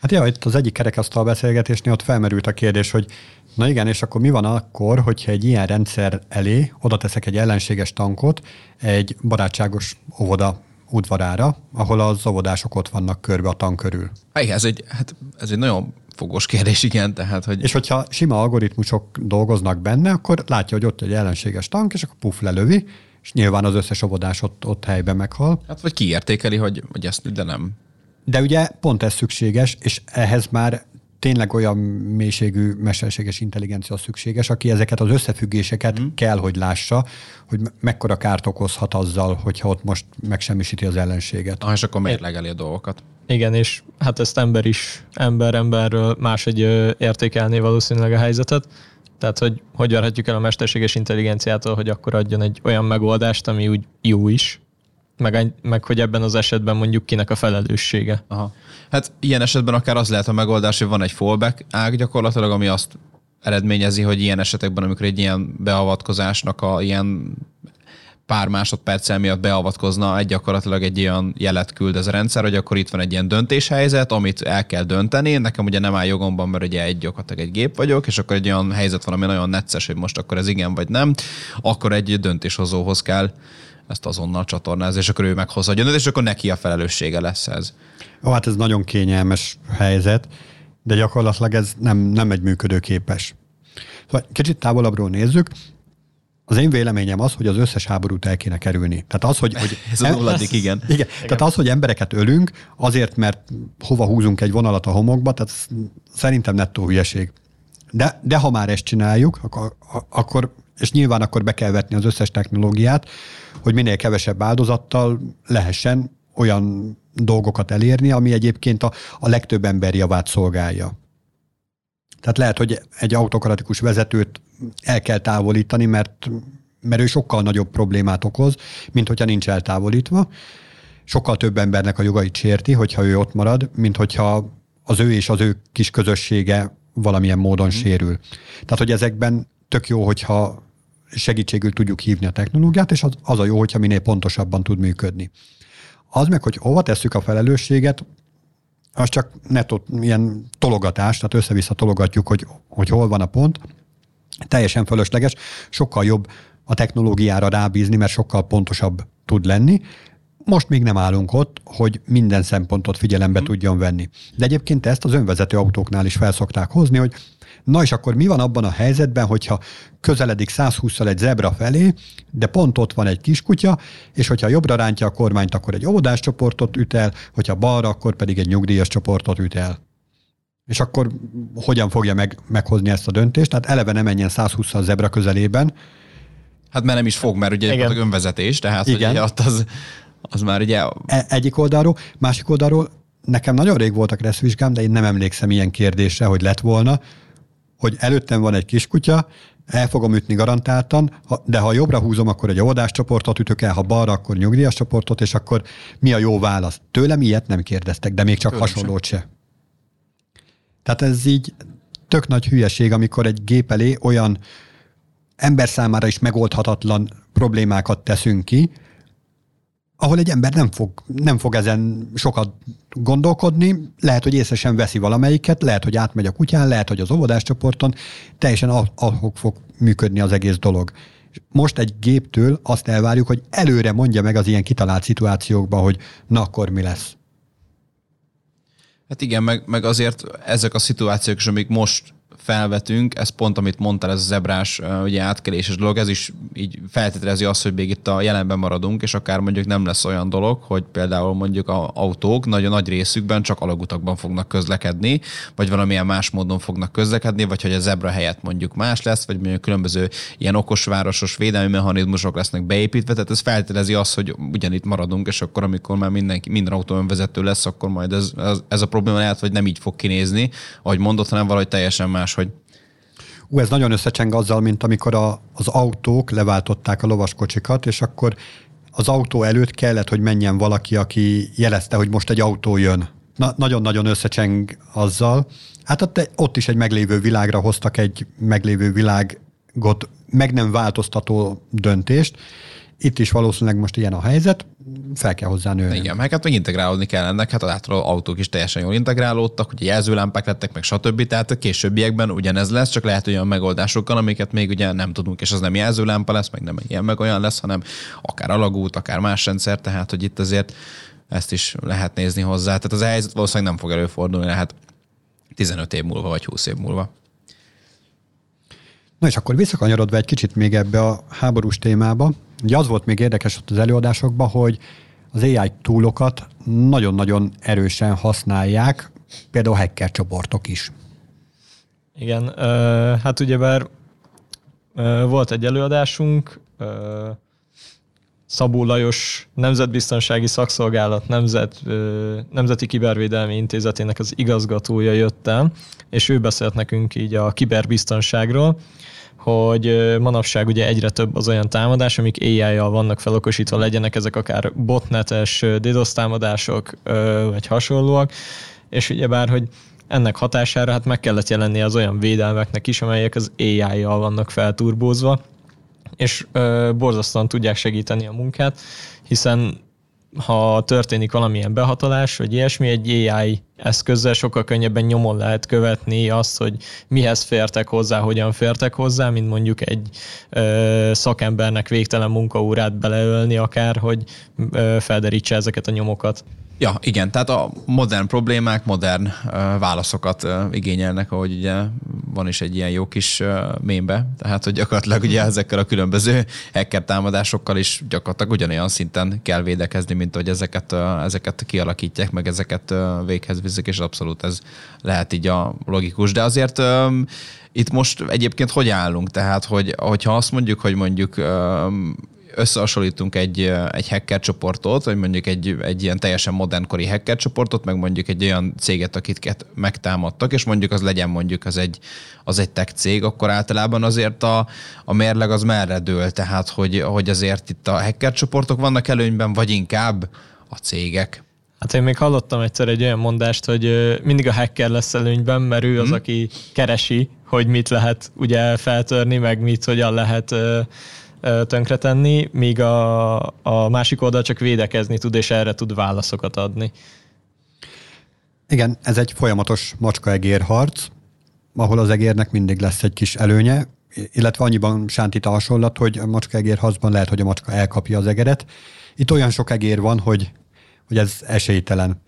Hát ja, itt az egyik kerekasztal beszélgetésnél ott felmerült a kérdés, hogy na igen, és akkor mi van akkor, hogyha egy ilyen rendszer elé oda teszek egy ellenséges tankot egy barátságos óvoda udvarára, ahol az óvodások ott vannak körbe a tank körül. Igen, ez egy, hát ez egy nagyon fogos kérdés, igen. Tehát, hogy... És hogyha sima algoritmusok dolgoznak benne, akkor látja, hogy ott egy ellenséges tank, és akkor puf lelövi, és nyilván az összes óvodás ott, ott helyben meghal. Hát vagy kiértékeli, hogy, hogy ezt, de nem. De ugye pont ez szükséges, és ehhez már tényleg olyan mélységű mesterséges intelligencia szükséges, aki ezeket az összefüggéseket mm. kell, hogy lássa, hogy mekkora kárt okozhat azzal, hogyha ott most megsemmisíti az ellenséget. Ah, és akkor mérlegeli a dolgokat. Igen, és hát ezt ember is, ember emberről máshogy értékelné valószínűleg a helyzetet. Tehát, hogy hogy várhatjuk el a mesterséges intelligenciától, hogy akkor adjon egy olyan megoldást, ami úgy jó is, meg, meg hogy ebben az esetben mondjuk kinek a felelőssége. Aha. Hát ilyen esetben akár az lehet a megoldás, hogy van egy fallback ág gyakorlatilag, ami azt eredményezi, hogy ilyen esetekben, amikor egy ilyen beavatkozásnak a ilyen pár másodperccel miatt beavatkozna, egy gyakorlatilag egy olyan jelet küld ez a rendszer, hogy akkor itt van egy ilyen döntéshelyzet, amit el kell dönteni. Nekem ugye nem áll jogomban, mert ugye egy gyakorlatilag egy gép vagyok, és akkor egy olyan helyzet van, ami nagyon necces, hogy most akkor ez igen vagy nem, akkor egy döntéshozóhoz kell ezt azonnal csatornázni, és akkor ő meghozza a döntést, és akkor neki a felelőssége lesz ez. Ó, hát ez nagyon kényelmes helyzet, de gyakorlatilag ez nem, nem egy működőképes. Szóval kicsit távolabbról nézzük, az én véleményem az, hogy az összes háborút el kéne kerülni. Tehát az, hogy... hogy Ez a nulladik, igen. igen. igen. Tehát az, hogy embereket ölünk, azért, mert hova húzunk egy vonalat a homokba, tehát szerintem nettó hülyeség. De, de ha már ezt csináljuk, akkor, akkor, és nyilván akkor be kell vetni az összes technológiát, hogy minél kevesebb áldozattal lehessen olyan dolgokat elérni, ami egyébként a, a legtöbb ember javát szolgálja. Tehát lehet, hogy egy autokratikus vezetőt el kell távolítani, mert, mert ő sokkal nagyobb problémát okoz, mint hogyha nincs eltávolítva. Sokkal több embernek a jogait sérti, hogyha ő ott marad, mint hogyha az ő és az ő kis közössége valamilyen módon mm. sérül. Tehát, hogy ezekben tök jó, hogyha segítségül tudjuk hívni a technológiát, és az, az a jó, hogyha minél pontosabban tud működni. Az meg, hogy hova tesszük a felelősséget, az csak netto ilyen tologatás, tehát össze-vissza tologatjuk, hogy, hogy hol van a pont. Teljesen fölösleges, sokkal jobb a technológiára rábízni, mert sokkal pontosabb tud lenni. Most még nem állunk ott, hogy minden szempontot figyelembe mm. tudjon venni. De egyébként ezt az önvezető autóknál is felszokták hozni, hogy Na és akkor mi van abban a helyzetben, hogyha közeledik 120-szal egy zebra felé, de pont ott van egy kiskutya, és hogyha jobbra rántja a kormányt, akkor egy óvodás csoportot üt el, hogyha balra, akkor pedig egy nyugdíjas csoportot üt el. És akkor hogyan fogja meg, meghozni ezt a döntést? Tehát eleve nem menjen 120 a zebra közelében. Hát mert nem is fog, mert ugye Igen. önvezetés, tehát Igen. ugye ott az, az már ugye... E- egyik oldalról, másik oldalról nekem nagyon rég voltak reszvizsgám, de én nem emlékszem ilyen kérdésre, hogy lett volna, hogy előttem van egy kiskutya, el fogom ütni garantáltan, de ha jobbra húzom, akkor egy óvodás csoportot ütök el, ha balra, akkor nyugdíjas csoportot, és akkor mi a jó válasz? Tőlem ilyet nem kérdeztek, de még csak Tőlem hasonlót se. Tehát ez így tök nagy hülyeség, amikor egy gép elé olyan ember számára is megoldhatatlan problémákat teszünk ki, ahol egy ember nem fog, nem fog ezen sokat gondolkodni, lehet, hogy észre sem veszi valamelyiket, lehet, hogy átmegy a kutyán, lehet, hogy az óvodás csoporton, teljesen ahol fog működni az egész dolog. Most egy géptől azt elvárjuk, hogy előre mondja meg az ilyen kitalált szituációkban, hogy na akkor mi lesz. Hát igen, meg, meg azért ezek a szituációk, és amik most felvetünk, ez pont, amit mondtál, ez a zebrás ugye átkeléses dolog, ez is így feltételezi azt, hogy még itt a jelenben maradunk, és akár mondjuk nem lesz olyan dolog, hogy például mondjuk a autók nagyon nagy részükben csak alagutakban fognak közlekedni, vagy valamilyen más módon fognak közlekedni, vagy hogy a zebra helyett mondjuk más lesz, vagy mondjuk különböző ilyen okosvárosos védelmi mechanizmusok lesznek beépítve, tehát ez feltételezi azt, hogy ugyanitt maradunk, és akkor amikor már mindenki, minden autó önvezető lesz, akkor majd ez, ez, ez a probléma lehet, hogy nem így fog kinézni, ahogy mondott, hanem valahogy teljesen más hogy Ú, ez nagyon összecseng azzal, mint amikor a, az autók leváltották a lovaskocsikat, és akkor az autó előtt kellett, hogy menjen valaki, aki jelezte, hogy most egy autó jön. Na, nagyon-nagyon összecseng azzal. Hát ott, ott is egy meglévő világra hoztak egy meglévő világot meg nem változtató döntést, itt is valószínűleg most ilyen a helyzet, fel kell hozzá nőni. Igen, meg hát meg integrálódni kell ennek, hát az autók is teljesen jól integrálódtak, ugye jelzőlámpák lettek, meg stb. Tehát a későbbiekben ugyanez lesz, csak lehet olyan megoldásokkal, amiket még ugye nem tudunk, és az nem jelzőlámpa lesz, meg nem ilyen meg olyan lesz, hanem akár alagút, akár más rendszer, tehát hogy itt azért ezt is lehet nézni hozzá. Tehát az helyzet valószínűleg nem fog előfordulni, lehet 15 év múlva vagy 20 év múlva. Na és akkor visszakanyarodva egy kicsit még ebbe a háborús témába, ugye az volt még érdekes ott az előadásokban, hogy az AI túlokat nagyon-nagyon erősen használják, például hacker csoportok is. Igen, hát ugyebár volt egy előadásunk, Szabó Lajos Nemzetbiztonsági Szakszolgálat Nemzet, Nemzeti Kibervédelmi Intézetének az igazgatója jött el, és ő beszélt nekünk így a kiberbiztonságról, hogy manapság ugye egyre több az olyan támadás, amik AI-jal vannak felokosítva, legyenek ezek akár botnetes DDoS támadások, vagy hasonlóak, és ugye bár, hogy ennek hatására hát meg kellett jelenni az olyan védelmeknek is, amelyek az AI-jal vannak felturbózva, és ö, borzasztóan tudják segíteni a munkát, hiszen ha történik valamilyen behatolás, vagy ilyesmi, egy AI eszközzel sokkal könnyebben nyomon lehet követni azt, hogy mihez fértek hozzá, hogyan fértek hozzá, mint mondjuk egy ö, szakembernek végtelen munkaórát beleölni akár, hogy ö, felderítse ezeket a nyomokat. Ja, igen, tehát a modern problémák modern uh, válaszokat uh, igényelnek, ahogy ugye van is egy ilyen jó kis uh, mémbe, tehát hogy gyakorlatilag ugye ezekkel a különböző hacker támadásokkal is gyakorlatilag ugyanolyan szinten kell védekezni, mint hogy ezeket, uh, ezeket kialakítják, meg ezeket uh, véghez viszik, és abszolút ez lehet így a logikus. De azért um, itt most egyébként hogy állunk? Tehát, hogy, hogyha azt mondjuk, hogy mondjuk um, összehasonlítunk egy, egy hacker csoportot, vagy mondjuk egy, egy ilyen teljesen modernkori hacker csoportot, meg mondjuk egy olyan céget, akiket megtámadtak, és mondjuk az legyen mondjuk az egy, az egy tech cég, akkor általában azért a, a mérleg az merre dől, tehát hogy, hogy azért itt a hacker csoportok vannak előnyben, vagy inkább a cégek. Hát én még hallottam egyszer egy olyan mondást, hogy mindig a hacker lesz előnyben, mert ő az, hmm. aki keresi, hogy mit lehet ugye feltörni, meg mit hogyan lehet tönkretenni, míg a, a másik oldal csak védekezni tud, és erre tud válaszokat adni. Igen, ez egy folyamatos macska-egér harc, ahol az egérnek mindig lesz egy kis előnye, illetve annyiban sántít a hasonlat, hogy a macska-egér harcban lehet, hogy a macska elkapja az egeret. Itt olyan sok egér van, hogy, hogy ez esélytelen.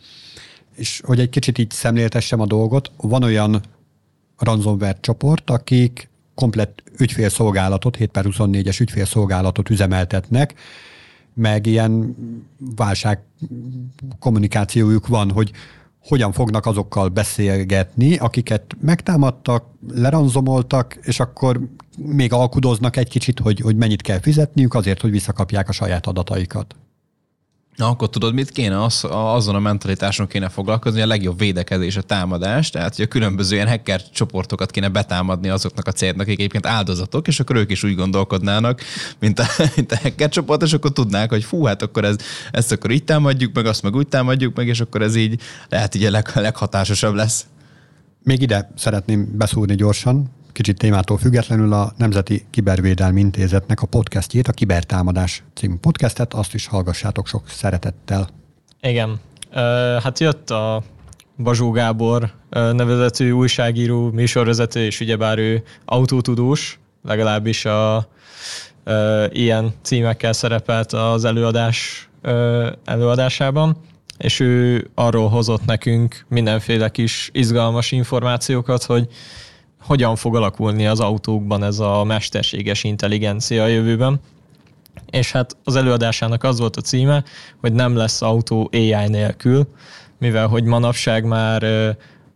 És hogy egy kicsit így szemléltessem a dolgot, van olyan ransomware csoport, akik komplett ügyfélszolgálatot, 7 per 24-es ügyfélszolgálatot üzemeltetnek, meg ilyen válság kommunikációjuk van, hogy hogyan fognak azokkal beszélgetni, akiket megtámadtak, leranzomoltak, és akkor még alkudoznak egy kicsit, hogy, hogy mennyit kell fizetniük azért, hogy visszakapják a saját adataikat. Na, akkor tudod, mit kéne? Az, azon a mentalitáson kéne foglalkozni, a legjobb védekezés a támadás, tehát hogy a különböző ilyen hacker csoportokat kéne betámadni azoknak a cégnek, akik egyébként áldozatok, és akkor ők is úgy gondolkodnának, mint a, mint a hacker csoport, és akkor tudnák, hogy fú, hát akkor ez, ezt akkor így támadjuk meg, azt meg úgy támadjuk meg, és akkor ez így lehet így a leg, leghatásosabb lesz. Még ide szeretném beszúrni gyorsan, kicsit témától függetlenül a Nemzeti Kibervédelmi Intézetnek a podcastjét, a Kibertámadás című podcastet, azt is hallgassátok sok szeretettel. Igen. Hát jött a Bazsó Gábor nevezetű újságíró, műsorvezető, és ugyebár ő autótudós, legalábbis a ilyen címekkel szerepelt az előadás előadásában, és ő arról hozott nekünk mindenféle kis izgalmas információkat, hogy hogyan fog alakulni az autókban ez a mesterséges intelligencia a jövőben. És hát az előadásának az volt a címe, hogy nem lesz autó AI nélkül, mivel hogy manapság már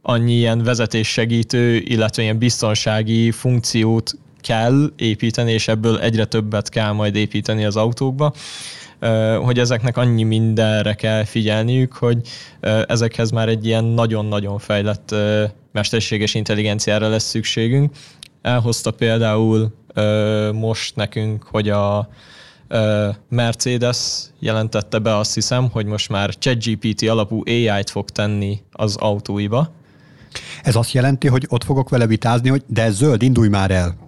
annyi ilyen vezetéssegítő, illetve ilyen biztonsági funkciót kell építeni, és ebből egyre többet kell majd építeni az autókba, hogy ezeknek annyi mindenre kell figyelniük, hogy ezekhez már egy ilyen nagyon-nagyon fejlett mesterséges intelligenciára lesz szükségünk. Elhozta például most nekünk, hogy a Mercedes jelentette be azt hiszem, hogy most már ChatGPT alapú AI-t fog tenni az autóiba. Ez azt jelenti, hogy ott fogok vele vitázni, hogy de zöld, indulj már el.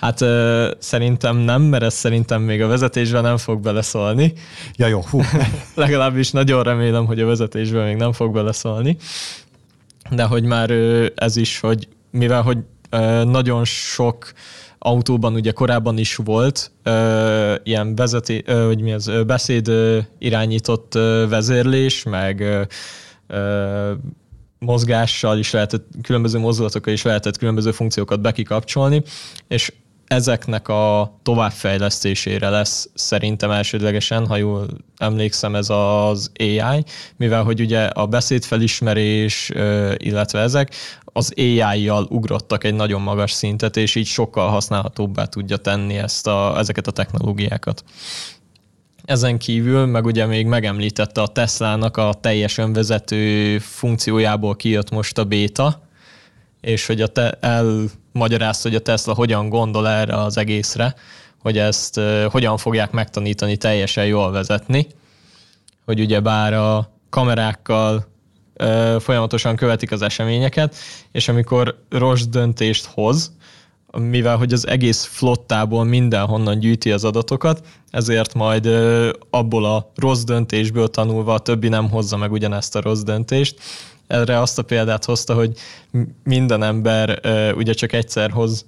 Hát ö, szerintem nem, mert ez szerintem még a vezetésben nem fog beleszólni. Ja jó, hú. Legalábbis nagyon remélem, hogy a vezetésben még nem fog beleszólni. De hogy már ö, ez is, hogy mivel hogy ö, nagyon sok autóban ugye korábban is volt ö, ilyen vezeti, ö, hogy mi az, beszéd ö, irányított ö, vezérlés, meg ö, ö, mozgással is lehetett, különböző mozdulatokkal is lehetett különböző funkciókat bekikapcsolni, és ezeknek a továbbfejlesztésére lesz szerintem elsődlegesen, ha jól emlékszem, ez az AI, mivel hogy ugye a beszédfelismerés, illetve ezek az AI-jal ugrottak egy nagyon magas szintet, és így sokkal használhatóbbá tudja tenni ezt a, ezeket a technológiákat. Ezen kívül, meg ugye még megemlítette a Tesla-nak a teljes önvezető funkciójából kijött most a béta, és hogy a te, elmagyarázta, hogy a Tesla hogyan gondol erre az egészre, hogy ezt hogyan fogják megtanítani teljesen jól vezetni, hogy ugye bár a kamerákkal folyamatosan követik az eseményeket, és amikor rossz döntést hoz, mivel hogy az egész flottából mindenhonnan gyűjti az adatokat, ezért majd abból a rossz döntésből tanulva a többi nem hozza meg ugyanezt a rossz döntést, erre azt a példát hozta, hogy minden ember ugye csak egyszer hoz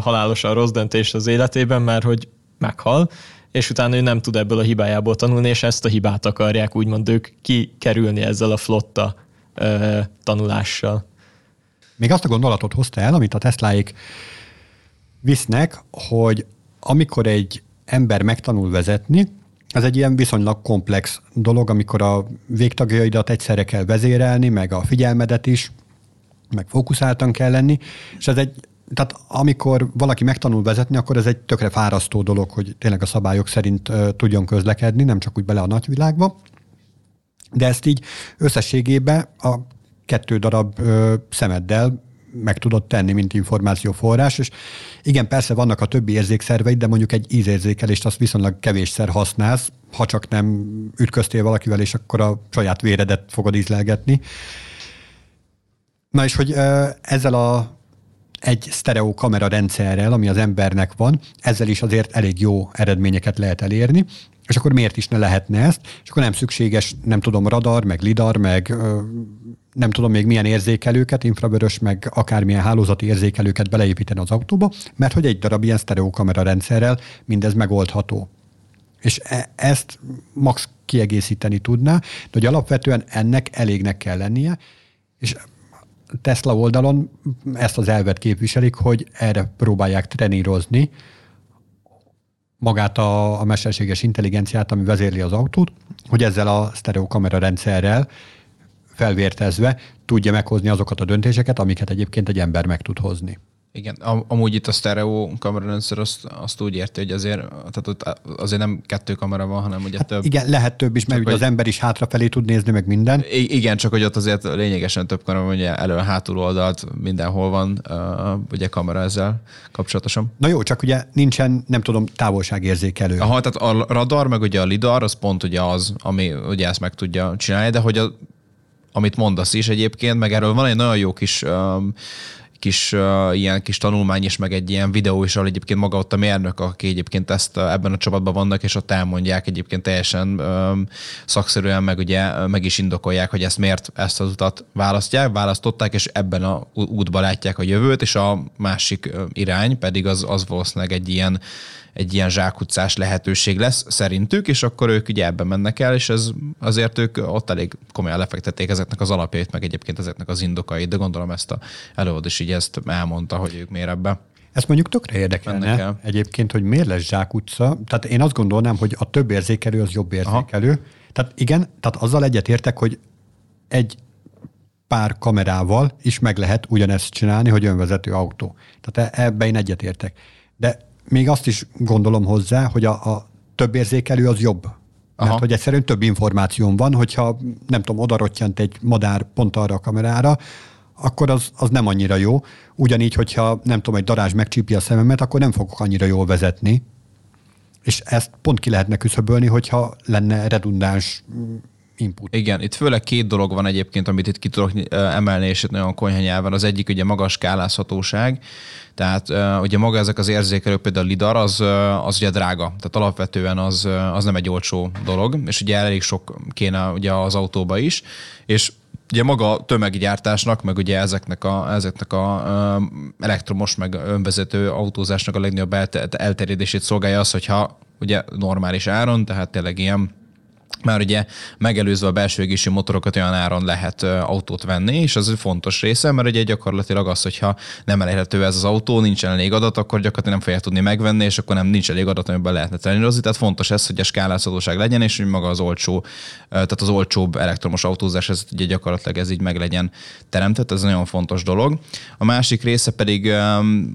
halálosan rossz döntést az életében, mert hogy meghal, és utána ő nem tud ebből a hibájából tanulni, és ezt a hibát akarják úgymond ők kikerülni ezzel a flotta tanulással. Még azt a gondolatot hozta el, amit a Tesláik visznek, hogy amikor egy ember megtanul vezetni, ez egy ilyen viszonylag komplex dolog, amikor a végtagjaidat egyszerre kell vezérelni, meg a figyelmedet is, meg fókuszáltan kell lenni, és ez egy tehát amikor valaki megtanul vezetni, akkor ez egy tökre fárasztó dolog, hogy tényleg a szabályok szerint tudjon közlekedni, nem csak úgy bele a nagyvilágba. De ezt így összességében a kettő darab uh, szemeddel meg tudod tenni, mint információforrás, és igen, persze vannak a többi érzékszerveid, de mondjuk egy ízérzékelést azt viszonylag kevésszer használsz, ha csak nem ütköztél valakivel, és akkor a saját véredet fogod ízlelgetni. Na és hogy ezzel a egy sztereó kamera rendszerrel, ami az embernek van, ezzel is azért elég jó eredményeket lehet elérni, és akkor miért is ne lehetne ezt, és akkor nem szükséges, nem tudom, radar, meg lidar, meg nem tudom még milyen érzékelőket, infravörös, meg akármilyen hálózati érzékelőket beleépíteni az autóba, mert hogy egy darab ilyen sztereókamera rendszerrel mindez megoldható. És e- ezt max kiegészíteni tudná, de hogy alapvetően ennek elégnek kell lennie, és Tesla oldalon ezt az elvet képviselik, hogy erre próbálják trenírozni magát a, a mesterséges intelligenciát, ami vezérli az autót, hogy ezzel a sztereokamera rendszerrel felvértezve tudja meghozni azokat a döntéseket, amiket egyébként egy ember meg tud hozni. Igen, am- amúgy itt a stereo kamerarendszer azt, azt úgy érti, hogy azért, tehát ott azért nem kettő kamera van, hanem ugye hát több. Igen, lehet több is, mert ugye az ember is hátrafelé tud nézni, meg minden. Igen, csak hogy ott azért lényegesen több kamera van, ugye elő, hátul oldalt, mindenhol van ugye kamera ezzel kapcsolatosan. Na jó, csak ugye nincsen, nem tudom, távolságérzékelő. Aha, tehát a radar, meg ugye a lidar, az pont ugye az, ami ugye ezt meg tudja csinálni, de hogy a, amit mondasz is egyébként, meg erről van egy nagyon jó kis um, kis uh, ilyen kis tanulmány is, meg egy ilyen videó is, ahol egyébként maga ott a mérnök, aki egyébként ezt uh, ebben a csapatban vannak, és ott elmondják egyébként teljesen um, szakszerűen, meg ugye meg is indokolják, hogy ezt miért ezt az utat választják, választották, és ebben a útba látják a jövőt, és a másik irány pedig az, az valószínűleg egy ilyen egy ilyen zsákutcás lehetőség lesz szerintük, és akkor ők ugye ebben mennek el, és ez azért ők ott elég komolyan lefektették ezeknek az alapjait, meg egyébként ezeknek az indokait, de gondolom ezt a előadó is így ezt elmondta, hogy ők miért ebbe. Ezt mondjuk tökre érdekelne egyébként, hogy miért lesz zsákutca. Tehát én azt gondolnám, hogy a több érzékelő az jobb érzékelő. Aha. Tehát igen, tehát azzal egyetértek, hogy egy pár kamerával is meg lehet ugyanezt csinálni, hogy önvezető autó. Tehát ebben én egyetértek. De még azt is gondolom hozzá, hogy a, a több érzékelő az jobb. Aha. Mert hogy egyszerűen több információm van, hogyha nem tudom, odarottyant egy madár pont arra a kamerára, akkor az, az nem annyira jó. Ugyanígy, hogyha nem tudom, egy darázs megcsípi a szememet, akkor nem fogok annyira jól vezetni. És ezt pont ki lehetne küszöbölni, hogyha lenne redundáns input. Igen, itt főleg két dolog van egyébként, amit itt ki tudok emelni, és itt nagyon konyha nyelven. Az egyik ugye magas skálázhatóság, tehát ugye maga ezek az érzékelők, például a lidar, az, az ugye drága. Tehát alapvetően az, az nem egy olcsó dolog, és ugye elég sok kéne ugye az autóba is, és ugye maga a tömeggyártásnak, meg ugye ezeknek a, ezeknek a elektromos, meg önvezető autózásnak a legnagyobb elterjedését szolgálja az, hogyha ugye normális áron, tehát tényleg ilyen már ugye megelőzve a belső égésű motorokat olyan áron lehet autót venni, és az fontos része, mert ugye gyakorlatilag az, hogyha nem elérhető ez az autó, nincsen elég adat, akkor gyakorlatilag nem fogják tudni megvenni, és akkor nem nincs elég adat, amiben lehetne trenírozni. Tehát fontos ez, hogy a skálázhatóság legyen, és hogy maga az olcsó, tehát az olcsóbb elektromos autózás, ez ugye gyakorlatilag ez így meg legyen teremtett, ez nagyon fontos dolog. A másik része pedig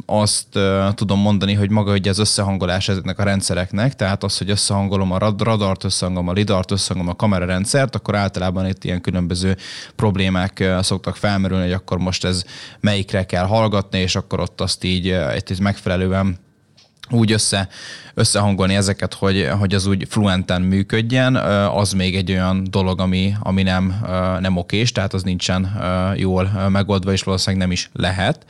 azt tudom mondani, hogy maga ugye az összehangolás ezeknek a rendszereknek, tehát az, hogy összehangolom a radart, összehangolom a lidart, összhangom a kamerarendszert, akkor általában itt ilyen különböző problémák szoktak felmerülni, hogy akkor most ez melyikre kell hallgatni, és akkor ott azt így, itt megfelelően úgy össze, összehangolni ezeket, hogy, hogy az úgy fluenten működjen, az még egy olyan dolog, ami, ami nem, nem okés, tehát az nincsen jól megoldva, és valószínűleg nem is lehet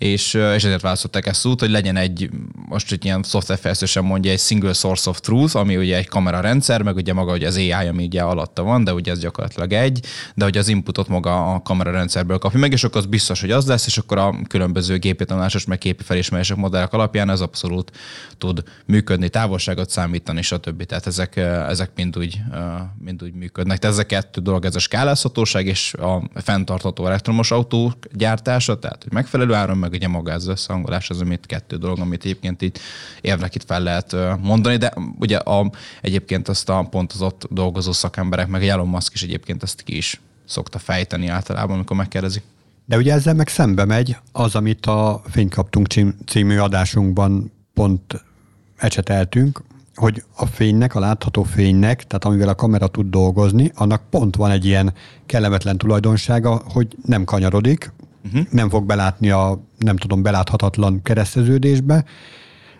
és, és ezért választották ezt út, hogy legyen egy, most egy ilyen szoftverfejlesztősen mondja, egy single source of truth, ami ugye egy kamerarendszer, meg ugye maga hogy az AI, ami ugye alatta van, de ugye ez gyakorlatilag egy, de hogy az inputot maga a kamerarendszerből kapja meg, és akkor az biztos, hogy az lesz, és akkor a különböző gépétanulásos, meg képi felismerések modellek alapján ez abszolút tud működni, távolságot számítani, stb. Tehát ezek, ezek mind úgy, mind úgy működnek. Tehát ez a kettő dolog, ez a skálázhatóság és a fenntartható elektromos autó gyártása, tehát hogy megfelelő áron, meg meg ugye maga ez összehangolás, az amit kettő dolog, amit egyébként itt évnek itt fel lehet mondani, de ugye a, egyébként azt a pont az ott dolgozó szakemberek, meg Elon Musk is egyébként ezt ki is szokta fejteni általában, amikor megkérdezik. De ugye ezzel meg szembe megy az, amit a Fénykaptunk című adásunkban pont ecseteltünk, hogy a fénynek, a látható fénynek, tehát amivel a kamera tud dolgozni, annak pont van egy ilyen kellemetlen tulajdonsága, hogy nem kanyarodik, uh-huh. nem fog belátni a, nem tudom, beláthatatlan kereszteződésbe,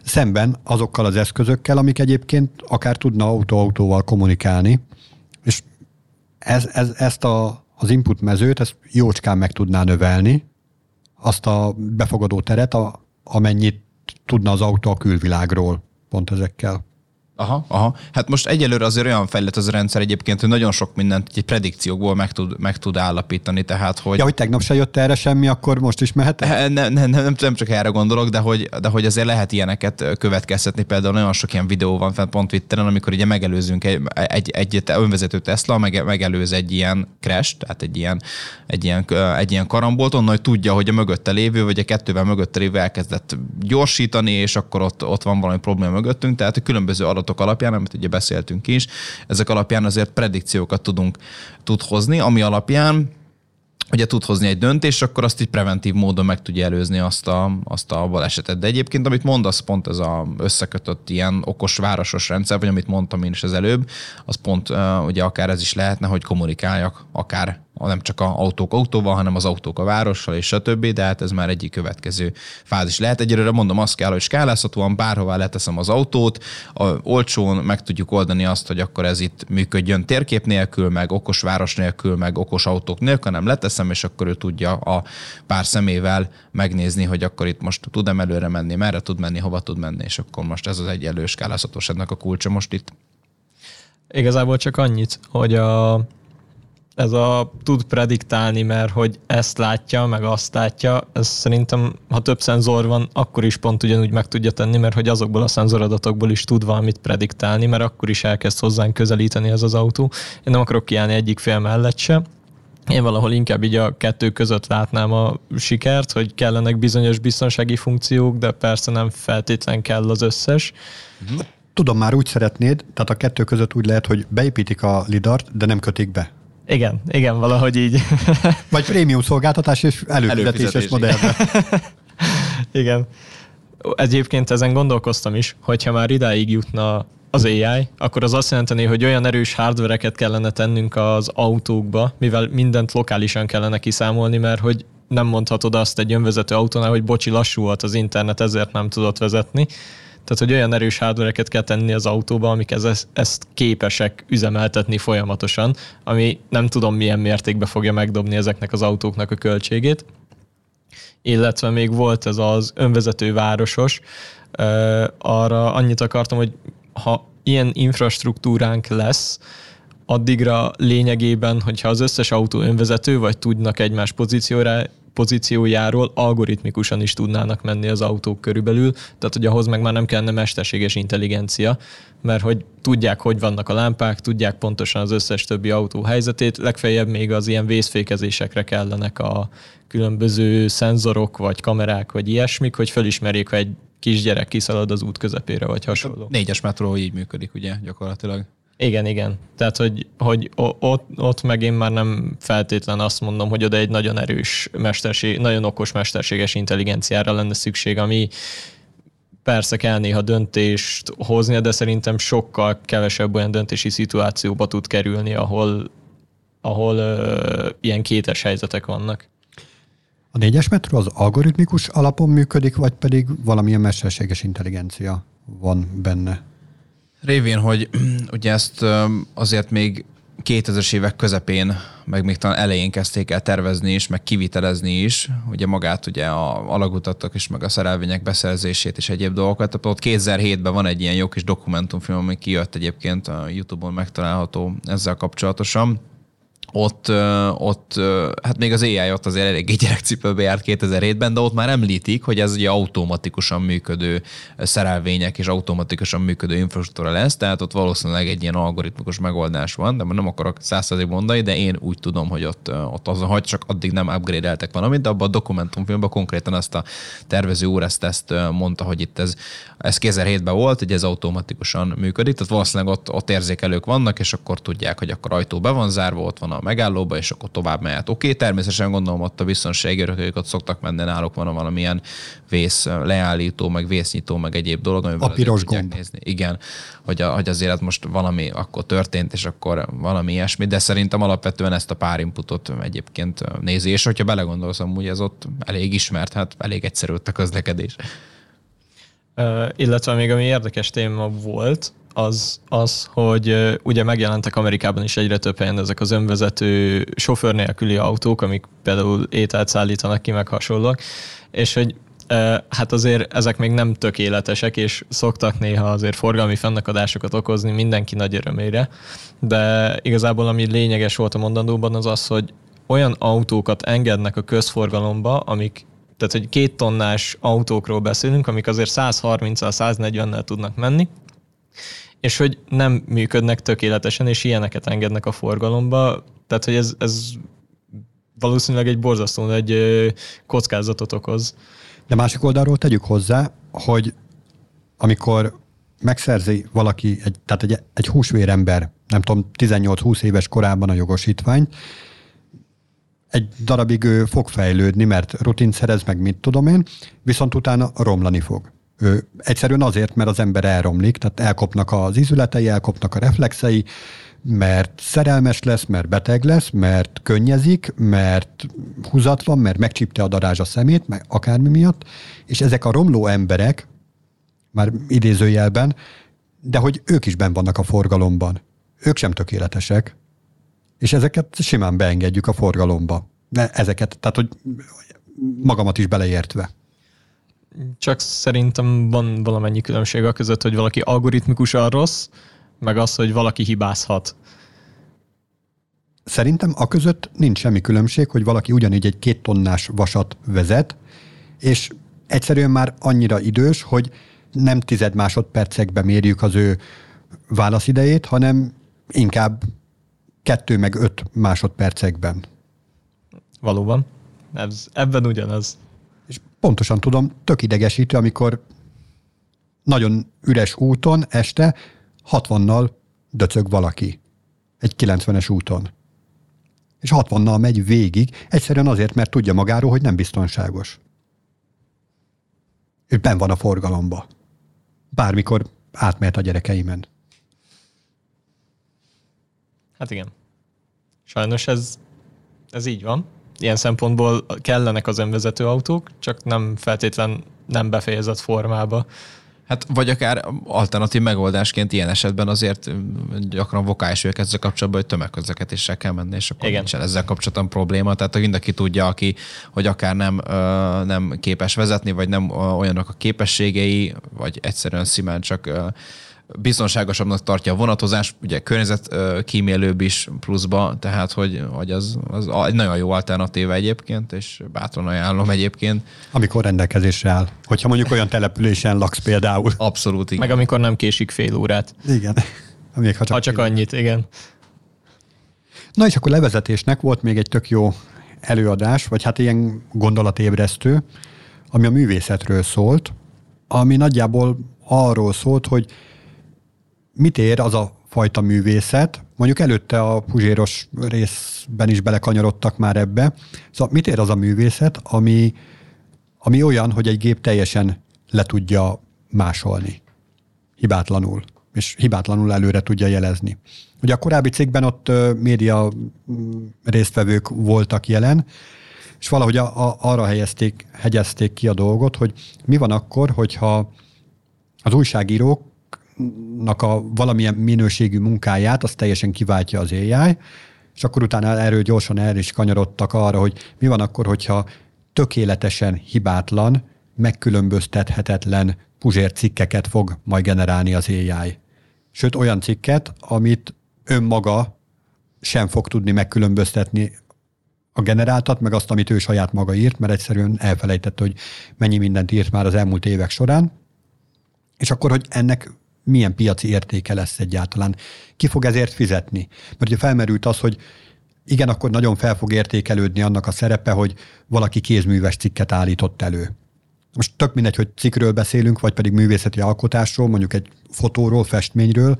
szemben azokkal az eszközökkel, amik egyébként akár tudna autó-autóval kommunikálni, és ez, ez, ezt a, az input mezőt, ezt jócskán meg tudná növelni, azt a befogadó teret, a, amennyit tudna az autó a külvilágról pont ezekkel. Aha, aha. Hát most egyelőre azért olyan fejlett az a rendszer egyébként, hogy nagyon sok mindent egy predikciókból meg tud, meg tud állapítani, tehát hogy... Ja, hogy tegnap se jött erre semmi, akkor most is mehet? Nem, nem, nem, nem, nem csak erre gondolok, de hogy, de hogy azért lehet ilyeneket következtetni. Például nagyon sok ilyen videó van fent pont Twitteren, amikor ugye megelőzünk egy, egy, egy önvezető Tesla, meg, megelőz egy ilyen crash, tehát egy ilyen, egy ilyen, egy ilyen karambolt, onnan, hogy tudja, hogy a mögötte lévő, vagy a kettővel mögötte lévő elkezdett gyorsítani, és akkor ott, ott van valami probléma mögöttünk, tehát a különböző adatok adatok alapján, amit ugye beszéltünk is, ezek alapján azért predikciókat tudunk tud hozni, ami alapján ugye tud hozni egy döntést, akkor azt így preventív módon meg tudja előzni azt a, azt a balesetet. De egyébként, amit mondasz, pont ez a összekötött ilyen okos városos rendszer, vagy amit mondtam én is az előbb, az pont ugye akár ez is lehetne, hogy kommunikáljak akár nem csak a autók autóval, hanem az autók a várossal és stb., de hát ez már egyik következő fázis lehet. Egyelőre mondom, azt kell, hogy skálázhatóan bárhová leteszem az autót, a, olcsón meg tudjuk oldani azt, hogy akkor ez itt működjön térkép nélkül, meg okos város nélkül, meg okos autók nélkül, hanem leteszem, és akkor ő tudja a pár szemével megnézni, hogy akkor itt most tud-e előre menni, merre tud menni, hova tud menni, és akkor most ez az egy skálázhatóságnak a kulcsa most itt. Igazából csak annyit, hogy a ez a tud prediktálni, mert hogy ezt látja, meg azt látja, ez szerintem, ha több szenzor van, akkor is pont ugyanúgy meg tudja tenni, mert hogy azokból a szenzoradatokból is tud valamit prediktálni, mert akkor is elkezd hozzánk közelíteni ez az autó. Én nem akarok kiállni egyik fél mellett se, én valahol inkább így a kettő között látnám a sikert, hogy kellenek bizonyos biztonsági funkciók, de persze nem feltétlen kell az összes. Tudom, már úgy szeretnéd, tehát a kettő között úgy lehet, hogy beépítik a lidart, de nem kötik be. Igen, igen, valahogy így. Vagy prémium szolgáltatás és előfizetéses modellben. igen. Egyébként ezen gondolkoztam is, hogyha már idáig jutna az AI, akkor az azt jelenteni, hogy olyan erős hardvereket kellene tennünk az autókba, mivel mindent lokálisan kellene kiszámolni, mert hogy nem mondhatod azt egy önvezető autónál, hogy bocsi, lassú volt az internet, ezért nem tudott vezetni, tehát, hogy olyan erős hardvereket kell tenni az autóba, amik ez, ezt képesek üzemeltetni folyamatosan, ami nem tudom milyen mértékben fogja megdobni ezeknek az autóknak a költségét. Illetve még volt ez az önvezető városos, arra annyit akartam, hogy ha ilyen infrastruktúránk lesz, addigra lényegében, hogyha az összes autó önvezető, vagy tudnak egymás pozícióra, pozíciójáról algoritmikusan is tudnának menni az autók körülbelül, tehát hogy ahhoz meg már nem kellene mesterséges intelligencia, mert hogy tudják, hogy vannak a lámpák, tudják pontosan az összes többi autó helyzetét, legfeljebb még az ilyen vészfékezésekre kellenek a különböző szenzorok, vagy kamerák, vagy ilyesmik, hogy felismerjék, hogy egy kisgyerek kiszalad az út közepére, vagy hasonló. A négyes metró így működik, ugye, gyakorlatilag. Igen, igen. Tehát, hogy, hogy ott, ott meg én már nem feltétlen azt mondom, hogy oda egy nagyon erős mesterség, nagyon okos mesterséges intelligenciára lenne szükség, ami persze kell néha döntést hozni, de szerintem sokkal kevesebb olyan döntési szituációba tud kerülni, ahol, ahol ö, ilyen kétes helyzetek vannak. A négyes metró az algoritmikus alapon működik, vagy pedig valamilyen mesterséges intelligencia van benne? Révén, hogy ugye ezt azért még 2000-es évek közepén, meg még talán elején kezdték el tervezni is, meg kivitelezni is, ugye magát ugye a alagutatok is, meg a szerelvények beszerzését és egyéb dolgokat. Tehát ott 2007-ben van egy ilyen jó kis dokumentumfilm, ami kijött egyébként a YouTube-on megtalálható ezzel kapcsolatosan ott, ott hát még az AI ott azért eléggé gyerekcipőbe járt 2007-ben, de ott már említik, hogy ez ugye automatikusan működő szerelvények és automatikusan működő infrastruktúra lesz, tehát ott valószínűleg egy ilyen algoritmikus megoldás van, de nem akarok százszerzék mondani, de én úgy tudom, hogy ott, ott azon, hogy csak addig nem upgrade-eltek valamit, de abban a dokumentumfilmben konkrétan ezt a tervező úr ezt, ezt mondta, hogy itt ez, ez 2007-ben volt, hogy ez automatikusan működik, tehát valószínűleg ott, ott érzékelők vannak, és akkor tudják, hogy akkor ajtó be van zárva, ott van a a megállóba, és akkor tovább mehet. Oké, okay, természetesen gondolom ott a biztonsági örököket ott szoktak menni, náluk van valamilyen vész leállító, meg vésznyitó, meg egyéb dolog, amivel a piros gomb. Nézni. Igen, hogy, a, hogy azért most valami akkor történt, és akkor valami ilyesmi, de szerintem alapvetően ezt a pár inputot egyébként nézi, és hogyha belegondolsz, amúgy ez ott elég ismert, hát elég egyszerű a közlekedés. Illetve még ami érdekes téma volt, az, az, hogy ugye megjelentek Amerikában is egyre több helyen ezek az önvezető sofőr nélküli autók, amik például ételt szállítanak ki, meg hasonlók, és hogy hát azért ezek még nem tökéletesek, és szoktak néha azért forgalmi fennakadásokat okozni mindenki nagy örömére, de igazából ami lényeges volt a mondandóban az az, hogy olyan autókat engednek a közforgalomba, amik tehát, hogy két tonnás autókról beszélünk, amik azért 130-140-nel tudnak menni, és hogy nem működnek tökéletesen, és ilyeneket engednek a forgalomba. Tehát, hogy ez, ez valószínűleg egy borzasztó egy kockázatot okoz. De másik oldalról tegyük hozzá, hogy amikor megszerzi valaki, egy, tehát egy, egy húsvérember, nem tudom, 18-20 éves korában a jogosítványt, egy darabig ő fog fejlődni, mert rutint szerez, meg mit tudom én, viszont utána romlani fog. Ő egyszerűen azért, mert az ember elromlik, tehát elkopnak az ízületei, elkopnak a reflexei, mert szerelmes lesz, mert beteg lesz, mert könnyezik, mert húzat van, mert megcsípte a darázs a szemét, meg akármi miatt, és ezek a romló emberek, már idézőjelben, de hogy ők is ben vannak a forgalomban. Ők sem tökéletesek, és ezeket simán beengedjük a forgalomba. De ezeket, tehát hogy magamat is beleértve. Csak szerintem van valamennyi különbség a között, hogy valaki algoritmikusan rossz, meg az, hogy valaki hibázhat. Szerintem a között nincs semmi különbség, hogy valaki ugyanígy egy két tonnás vasat vezet, és egyszerűen már annyira idős, hogy nem tized másodpercekbe mérjük az ő válaszidejét, hanem inkább kettő meg öt másodpercekben. Valóban. Ez, ebben ugyanaz. És pontosan tudom, tök idegesítő, amikor nagyon üres úton este 60-nal döcög valaki. Egy 90-es úton. És 60-nal megy végig, egyszerűen azért, mert tudja magáról, hogy nem biztonságos. Ő ben van a forgalomba. Bármikor átmehet a gyerekeimen. Hát igen. Sajnos ez, ez így van. Ilyen szempontból kellenek az önvezető autók, csak nem feltétlen nem befejezett formába. Hát vagy akár alternatív megoldásként ilyen esetben azért gyakran vokális ők ezzel kapcsolatban, hogy tömegközlekedéssel kell menni, és akkor Igen. nincsen ezzel kapcsolatban probléma. Tehát mindenki tudja, aki, hogy akár nem, nem képes vezetni, vagy nem olyanok a képességei, vagy egyszerűen szimán csak biztonságosabbnak tartja a vonatozás, ugye környezet kímélőbb is pluszba, tehát hogy, hogy az, az egy nagyon jó alternatíva egyébként, és bátran ajánlom egyébként. Amikor rendelkezésre áll. Hogyha mondjuk olyan településen laksz például. Abszolút, igen. Meg amikor nem késik fél órát. Igen. Még ha csak, ha csak annyit, igen. Na és akkor levezetésnek volt még egy tök jó előadás, vagy hát ilyen gondolatébresztő, ami a művészetről szólt, ami nagyjából arról szólt, hogy mit ér az a fajta művészet, mondjuk előtte a puzséros részben is belekanyarodtak már ebbe, szóval mit ér az a művészet, ami, ami olyan, hogy egy gép teljesen le tudja másolni, hibátlanul, és hibátlanul előre tudja jelezni. Ugye a korábbi cikkben ott média résztvevők voltak jelen, és valahogy a, a, arra helyezték, hegyezték ki a dolgot, hogy mi van akkor, hogyha az újságírók a valamilyen minőségű munkáját, azt teljesen kiváltja az AI, és akkor utána erről gyorsan el is kanyarodtak arra, hogy mi van akkor, hogyha tökéletesen hibátlan, megkülönböztethetetlen cikkeket fog majd generálni az AI. Sőt, olyan cikket, amit önmaga sem fog tudni megkülönböztetni a generáltat, meg azt, amit ő saját maga írt, mert egyszerűen elfelejtett, hogy mennyi mindent írt már az elmúlt évek során. És akkor, hogy ennek milyen piaci értéke lesz egyáltalán. Ki fog ezért fizetni? Mert ugye felmerült az, hogy igen, akkor nagyon fel fog értékelődni annak a szerepe, hogy valaki kézműves cikket állított elő. Most tök mindegy, hogy cikkről beszélünk, vagy pedig művészeti alkotásról, mondjuk egy fotóról, festményről,